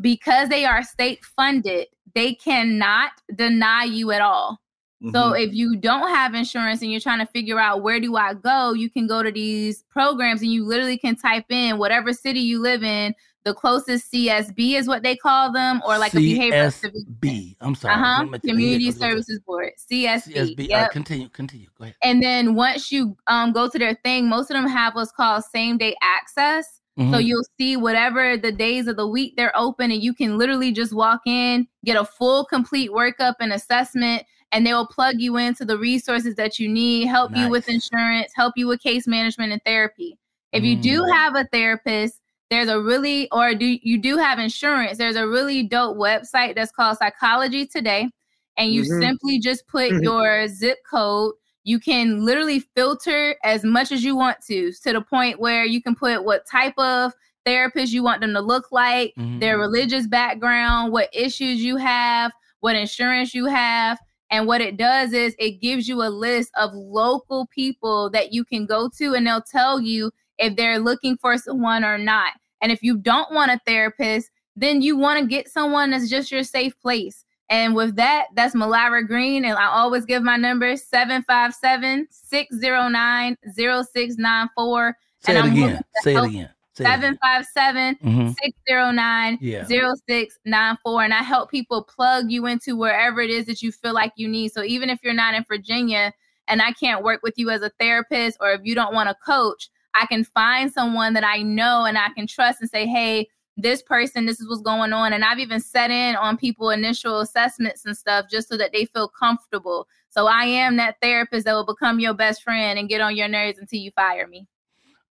Because they are state funded, they cannot deny you at all. Mm-hmm. So if you don't have insurance and you're trying to figure out where do I go, you can go to these programs and you literally can type in whatever city you live in, the closest CSB is what they call them, or like CSB. a behavioral. I'm sorry. Uh-huh. Community Services Board. CSB. CSB. Yep. Right, continue. Continue. Go ahead. And then once you um, go to their thing, most of them have what's called same day access. Mm-hmm. So you'll see whatever the days of the week they're open, and you can literally just walk in, get a full, complete workup and assessment, and they will plug you into the resources that you need, help nice. you with insurance, help you with case management and therapy. If you do mm. have a therapist, there's a really or do you do have insurance there's a really dope website that's called psychology today and you mm-hmm. simply just put mm-hmm. your zip code you can literally filter as much as you want to to the point where you can put what type of therapist you want them to look like mm-hmm. their religious background what issues you have what insurance you have and what it does is it gives you a list of local people that you can go to and they'll tell you if they're looking for someone or not. And if you don't want a therapist, then you want to get someone that's just your safe place. And with that, that's Mylira Green. And I always give my number 757 609 0694. Say it again. Say it again. Mm-hmm. 757 609 0694. And I help people plug you into wherever it is that you feel like you need. So even if you're not in Virginia and I can't work with you as a therapist, or if you don't want a coach, I can find someone that I know and I can trust and say, hey, this person, this is what's going on. And I've even set in on people initial assessments and stuff just so that they feel comfortable. So I am that therapist that will become your best friend and get on your nerves until you fire me.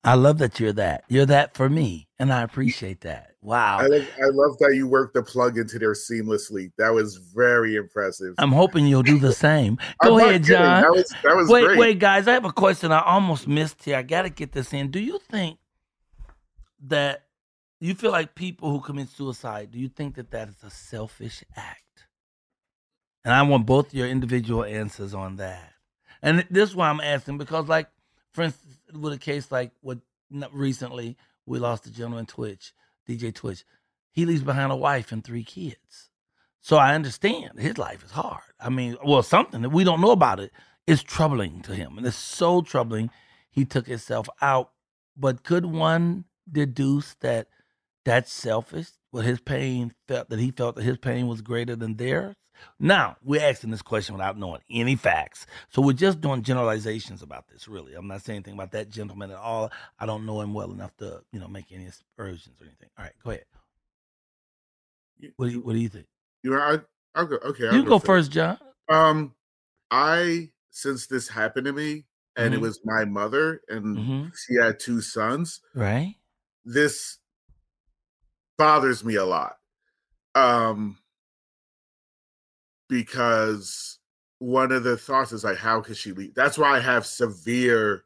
I love that you're that. You're that for me. And I appreciate that. Wow. I love, I love that you worked the plug into there seamlessly. That was very impressive. I'm hoping you'll do the same. Go ahead, John. That was, that was wait, great. wait, guys. I have a question I almost missed here. I got to get this in. Do you think that you feel like people who commit suicide, do you think that that is a selfish act? And I want both your individual answers on that. And this is why I'm asking because, like, for instance, with a case like what recently we lost a gentleman Twitch, DJ Twitch. He leaves behind a wife and three kids. So I understand his life is hard. I mean, well, something that we don't know about it is troubling to him. And it's so troubling he took himself out. But could one deduce that that's selfish? What his pain felt that he felt that his pain was greater than theirs? Now, we're asking this question without knowing any facts. So we're just doing generalizations about this, really. I'm not saying anything about that gentleman at all. I don't know him well enough to, you know, make any aspersions or anything. All right, go ahead. What do you what do you think? You know, I I'll go okay. I'll you go, go first, John. Um I since this happened to me and mm-hmm. it was my mother and mm-hmm. she had two sons. Right. This bothers me a lot. Um because one of the thoughts is like, how could she leave? That's why I have severe,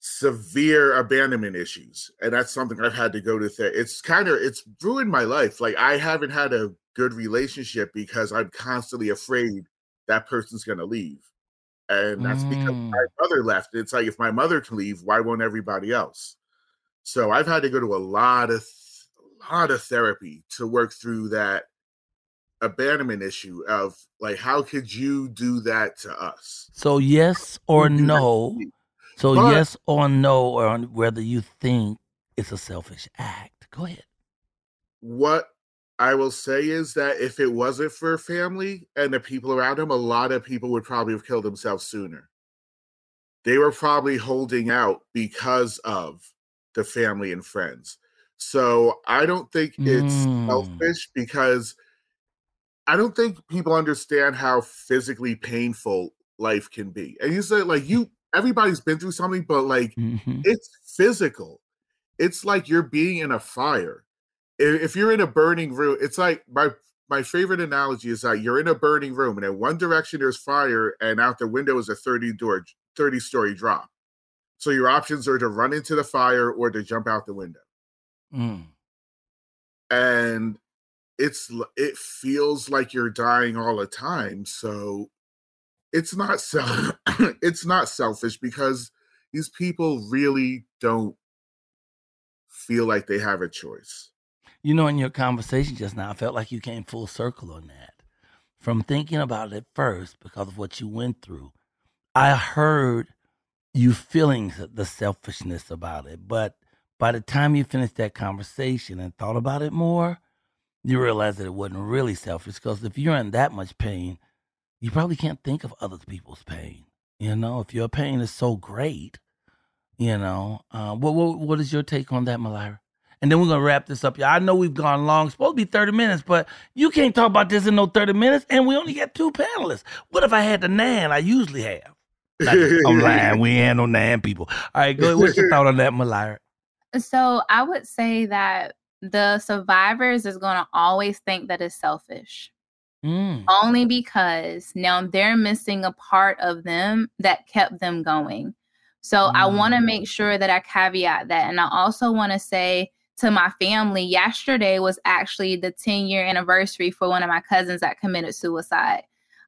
severe abandonment issues, and that's something I've had to go to. Th- it's kind of it's ruined my life. Like I haven't had a good relationship because I'm constantly afraid that person's gonna leave, and that's mm. because my mother left. It's like if my mother can leave, why won't everybody else? So I've had to go to a lot of lot of therapy to work through that abandonment issue of like how could you do that to us? So yes or You do that to no. So But- yes or no, or on whether you think it's a selfish act. Go ahead. What I will say is that if it wasn't for family and the people around him, a lot of people would probably have killed themselves sooner. They were probably holding out because of the family and friends. So I don't think it's Mm. selfish because I don't think people understand how physically painful life can be. And you said like you everybody's been through something, but like Mhm. it's physical. It's like you're being in a fire. If you're in a burning room, it's like my my favorite analogy is that you're in a burning room and in one direction there's fire and out the window is a 30 door 30 story drop. So your options are to run into the fire or to jump out the window. Mm. And it's it feels like you're dying all the time. So it's not self it's not selfish because these people really don't feel like they have a choice. You know, in your conversation just now, I felt like you came full circle on that. From thinking about it first because of what you went through, I heard you feeling the selfishness about it. But by the time you finished that conversation and thought about it more, you realize that it wasn't really selfish because if you're in that much pain, you probably can't think of other people's pain. You know, if your pain is so great, you know, uh, what, what what is your take on that, Mylira? And then we're gonna wrap this up. Yeah, I know we've gone long. It's supposed to be 30 minutes, but you can't talk about this in no 30 minutes. And we only got two panelists. What if I had the nan I usually have? That- I'm lying. We ain't no nan people. All right, go ahead. What's your thought on that, Mylira? So I would say that the survivors is going to always think that it's selfish. Mm. only because now they're missing a part of them that kept them going. So I want to Mm. make sure that I caveat that. And I also want to say to my family, yesterday was actually the 10 year anniversary for one of my cousins that committed suicide.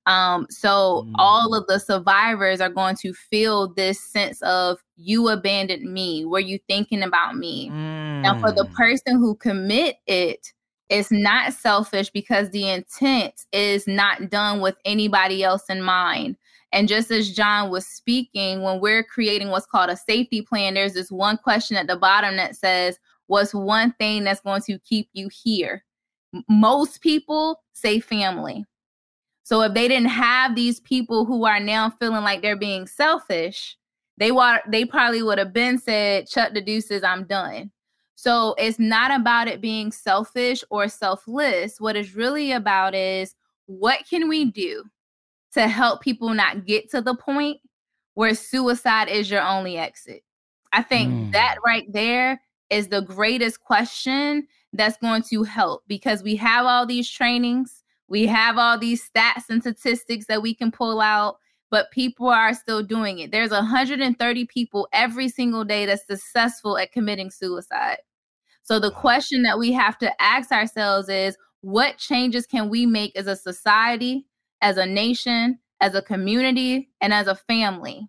Um, so all of the survivors are going to feel this sense of you abandoned me. Were you thinking about me? Now, for the Mm. person who commit it, it's not selfish because the intent is not done with anybody else in mind. And just as John was speaking, when we're creating what's called a safety plan, there's this one question at the bottom that says, What's one thing that's going to keep you here? Most people say family. So if they didn't have these people who are now feeling like they're being selfish, they wa- they probably would have been said, "Chuck the deuces, I'm done." So it's not about it being selfish or selfless. What it's really about is what can we do to help people not get to the point where suicide is your only exit. I think Mm. that right there is the greatest question that's going to help because we have all these trainings, we have all these stats and statistics that we can pull out, but people are still doing it. There's 130 people every single day that's successful at committing suicide. So the question that we have to ask ourselves is what changes can we make as a society, as a nation, as a community, and as a family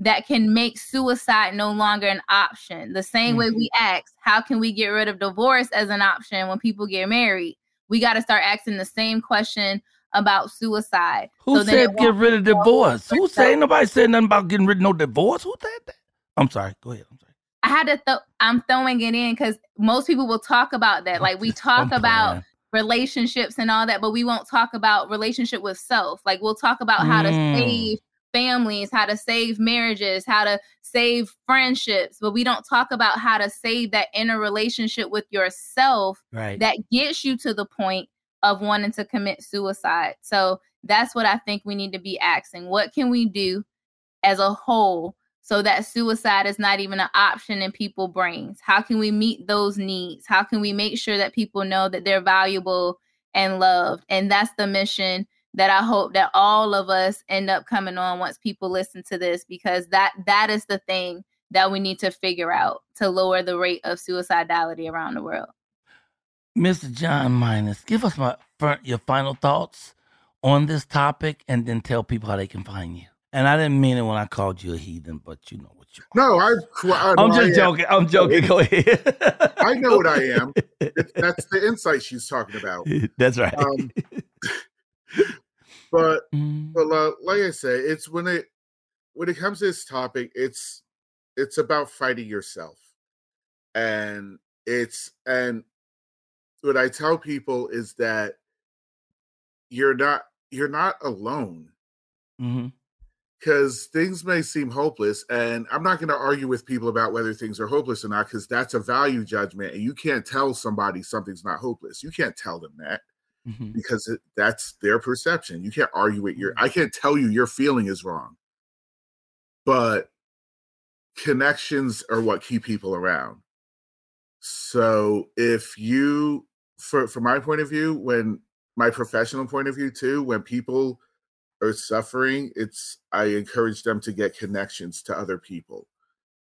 that can make suicide no longer an option? The same way mm-hmm. we ask, how can we get rid of divorce as an option when people get married? We got to start asking the same question about suicide. Who So said get rid of divorce? Who said ain't nobody said nothing about getting rid of no divorce? Who said that? I'm sorry. Go ahead. I'm sorry. I had to th- I'm throwing it in because most people will talk about that. Like we talk about relationships and all that, but we won't talk about relationship with self. Like we'll talk about how to Mm. save families, how to save marriages, how to save friendships, but we don't talk about how to save that inner relationship with yourself Right. that gets you to the point of wanting to commit suicide. So that's what I think we need to be asking. What can we do as a whole so that suicide is not even an option in people's brains? How can we meet those needs? How can we make sure that people know that they're valuable and loved? And that's the mission that I hope that all of us end up coming on once people listen to this because that that is the thing that we need to figure out to lower the rate of suicidality around the world. Mr. John Minus, give us my your final thoughts on this topic, and then tell people how they can find you. And I didn't mean it when I called you a heathen, but you know what you. Are. No, I, I I'm no, I just am. joking. I'm joking. Go ahead. I know what I am. It- that's the insight she's talking about. That's right. Um, but Mm. but uh, like I say, it's when it when it comes to this topic, it's it's about fighting yourself, and it's and what I tell people is that you're not you're not alone. Because things may seem hopeless and i'm not going to argue with people about whether things are hopeless or not because that's a value judgment and you can't tell somebody something's not hopeless. You can't tell them that hmm because it, that's their perception. You can't argue with your i can't tell you your feeling is wrong. But connections are what keep people around. So if you for from my point of view when my professional point of view too when people are suffering it's i encourage them to get connections to other people.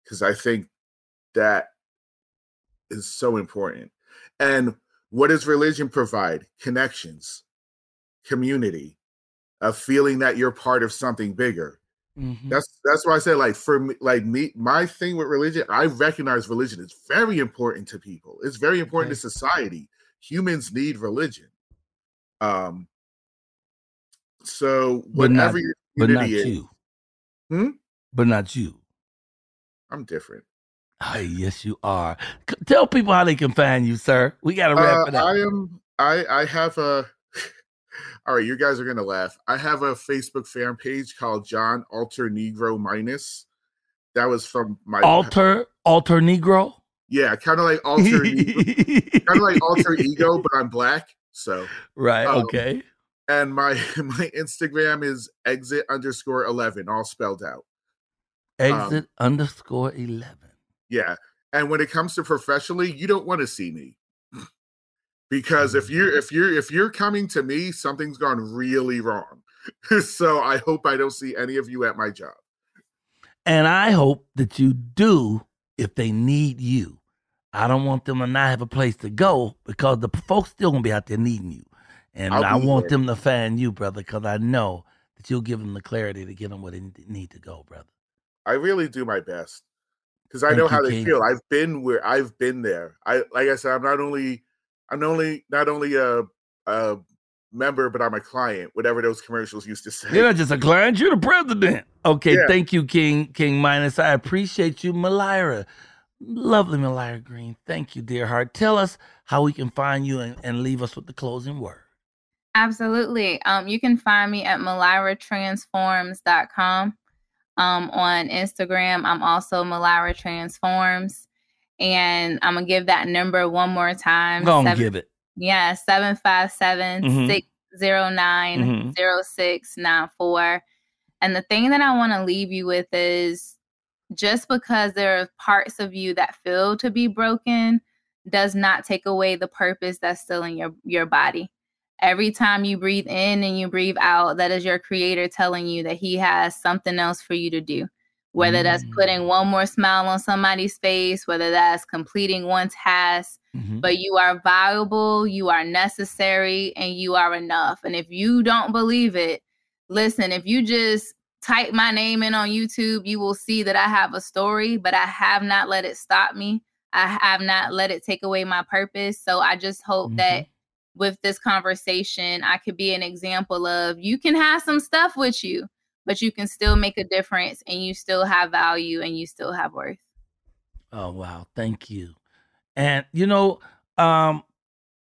Because i think that is so important. And what does religion provide? Connections community a feeling that you're part of something bigger. Hmm that's that's why i said like for me like me my thing with religion i recognize religion is very important to people. It's very important to society. Humans need religion. Um so But not- whatever But not is you. Hmm? But not you. i'm different Hey, yes, you are. C- tell people how they can find you, sir. We got to wrap Uh, it up. I am. I I have a. All right, you guys are gonna laugh. I have a Facebook fan page called John Alter Negro Minus. That was from my alter, alter Negro. Yeah, kind of like alter, kind of like alter ego, but I'm black. So right. um, okay. and my my Instagram is exit underscore eleven, all spelled out. Exit underscore eleven. Yeah. And when it comes to professionally, you don't want to see me. because if mm-hmm. you're if you're if you're coming to me, something's gone really wrong. so I hope I don't see any of you at my job. And I hope that you do if they need you. I don't want them to not have a place to go because the folks still gonna be out there needing you. And I'll I want there. them to find you, brother, because I know that you'll give them the clarity to get them where they need to go, brother. I really do my best. Because I Thank know how they King. feel. I've been where I've been there. I like I said, I'm not only I'm only not only a a member, but I'm a client, whatever those commercials used to say. You're not just a client, you're the president. Okay, Yeah. thank you, King King Minus. I appreciate you, Mylira. Lovely Mylira Green. Thank you, dear heart. Tell us how we can find you and, and leave us with the closing word. Absolutely. Um, you can find me at myliratransforms.com. Um, on Instagram, I'm also Mylira Transforms. And I'm gonna give that number one more time. Go on, give it. Yeah, 757 Mhm. 609 Mhm. 0694. And the thing that I want to leave you with is just because there are parts of you that feel to be broken does not take away the purpose that's still in your, your body. Every time you breathe in and you breathe out, that is your creator telling you that he has something else for you to do. Whether that's Mm. putting one more smile on somebody's face, whether that's completing one task, Mhm. but you are valuable, you are necessary, and you are enough. And if you don't believe it, listen, if you just type my name in on YouTube, you will see that I have a story, but I have not let it stop me. I have not let it take away my purpose. So I just hope that with this conversation, I could be an example of you can have some stuff with you, but you can still make a difference and you still have value and you still have worth. Oh wow, thank you. And you know, um,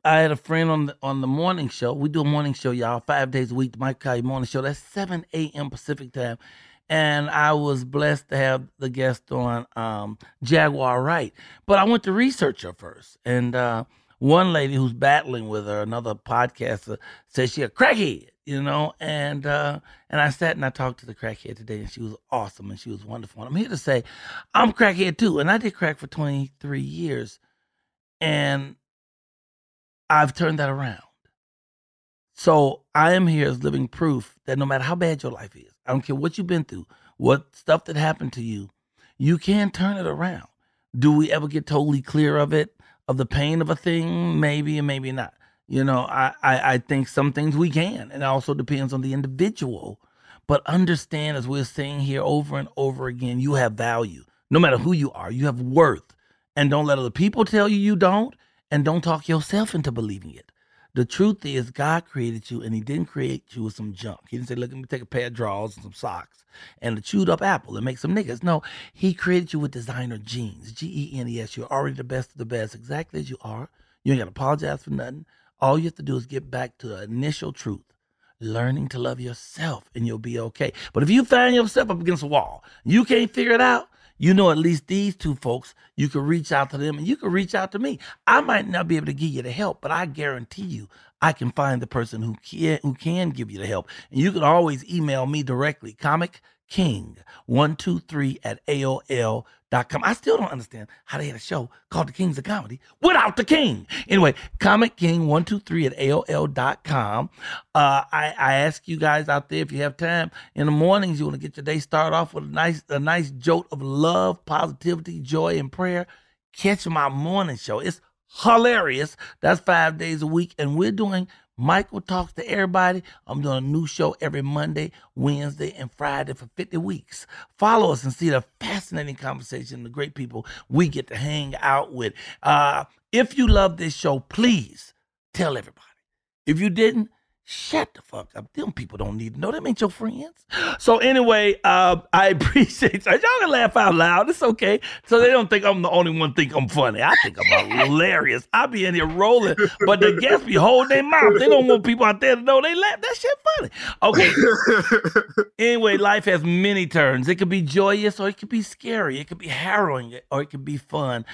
I had a friend on the on the morning show. We do a morning show, y'all, five days a week. The Michael Colyar morning show. That's seven a.m. Pacific time. And I was blessed to have the guest on um, Jaguar Wright. But I went to research her first, and uh, one lady who's battling with her, another podcaster, says she a crackhead, you know. And uh, and I sat and I talked to the crackhead today, and she was awesome and she was wonderful. And I'm here to say, I'm crackhead too, and I did crack for 23 years, and I've turned that around. So I am here as living proof that no matter how bad your life is, I don't care what you've been through, what stuff that happened to you, you can turn it around. Do we ever get totally clear of it, of the pain of a thing? Maybe and maybe not. You know, I, I, I think some things we can. and It also depends on the individual. But understand, as we're saying here over and over again, you have value. No matter who you are, you have worth. And don't let other people tell you you don't. And don't talk yourself into believing it. The truth is, God created you, and He didn't create you with some junk. He didn't say, "Look, let me take a pair of drawers and some socks and a chewed up apple and make some niggas." No, He created you with designer jeans, G E N E S. You're already the best of the best, exactly as you are. You ain't got to apologize for nothing. All you have to do is get back to the initial truth learning to love yourself and you'll be okay. But if you find yourself up against a wall, you can't figure it out, you know at least these two folks, you can reach out to them and you can reach out to me. I might not be able to give you the help, but I guarantee you I can find the person who can who can give you the help. And you can always email me directly, comic king123 at AOL.com. I still don't understand how they had a show called The Kings of Comedy without the king. Anyway, Comic King123 at AOL.com. Uh, I, I ask you guys out there if you have time in the mornings, you want to get your day started off with a nice, a nice jolt of love, positivity, joy, and prayer. Catch my morning show. It's hilarious. That's five days a week. And we're doing Michael talks to everybody. I'm doing a new show every Monday, Wednesday, and Friday for 50 weeks. Follow us and see the fascinating conversation, the great people we get to hang out with. Uh, if you love this show, please tell everybody. If you didn't, Shut the fuck up. Them people don't need to know. Them ain't your friends. So anyway, uh, I appreciate y'all. Y'all can laugh out loud. It's okay. So they don't think I'm the only one think I'm funny. I think I'm hilarious. I be in here rolling, but the guests be holding their mouth. They don't want people out there to know they laugh. That shit funny. Okay. anyway, life has many turns. It could be joyous or it could be scary. It could be harrowing or it could be fun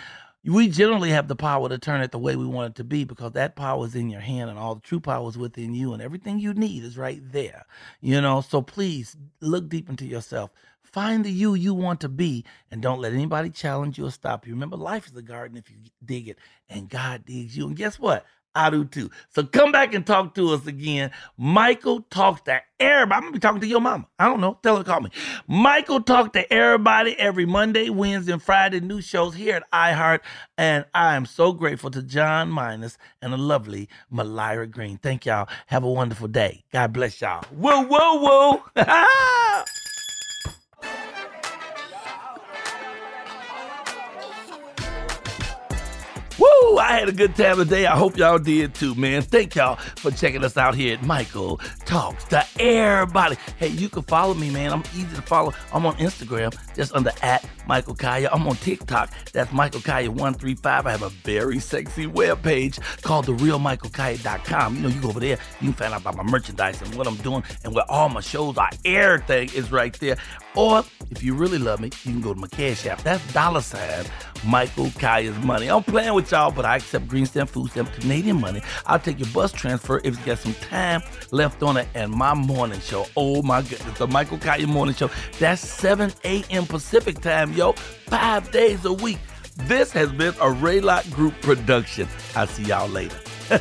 we generally have the power to turn it the way we want it to be because that power is in your hand and all the true power is within you and everything you need is right there you know? So please look deep into yourself. Find the you you want to be and don't let anybody challenge you or stop you. Remember life is a garden if you dig it and god digs you. And guess what I do too. So come back and talk to us again. Michael talks to everybody. I'm gonna be talking to your mama. I don't know. Tell her call me. Michael talk to everybody every Monday, Wednesday, and Friday. New shows here at iHeart. And I am so grateful to John Minus and the lovely Mylira Green. Thank y'all. Have a wonderful day. God bless y'all. Whoa, whoa, whoa. I had a good time today. I hope y'all did too, man. Thank y'all for checking us out here at Michael Talks to Everybody. Hey, you can follow me, man. I'm easy to follow. I'm on Instagram, just under at Michael Colyar. I'm on TikTok. That's Michael Colyar135. I have a very sexy webpage called TheRealMichaelColyar.com. You know, you go over there, you can find out about my merchandise and what I'm doing and where all my shows are. Everything is right there. Or if you really love me, you can go to my Cash App. That's dollar sign Michael Colyar's money. I'm playing with y'all, but I accept green stamp, food stamp, Canadian money. I'll take your bus transfer if you got some time left on it. And my morning show, oh my goodness, the Michael Colyar morning show. That's 7 a.m. Pacific time, yo. Five days a week. This has been a Raylock Group production. I'll see y'all later.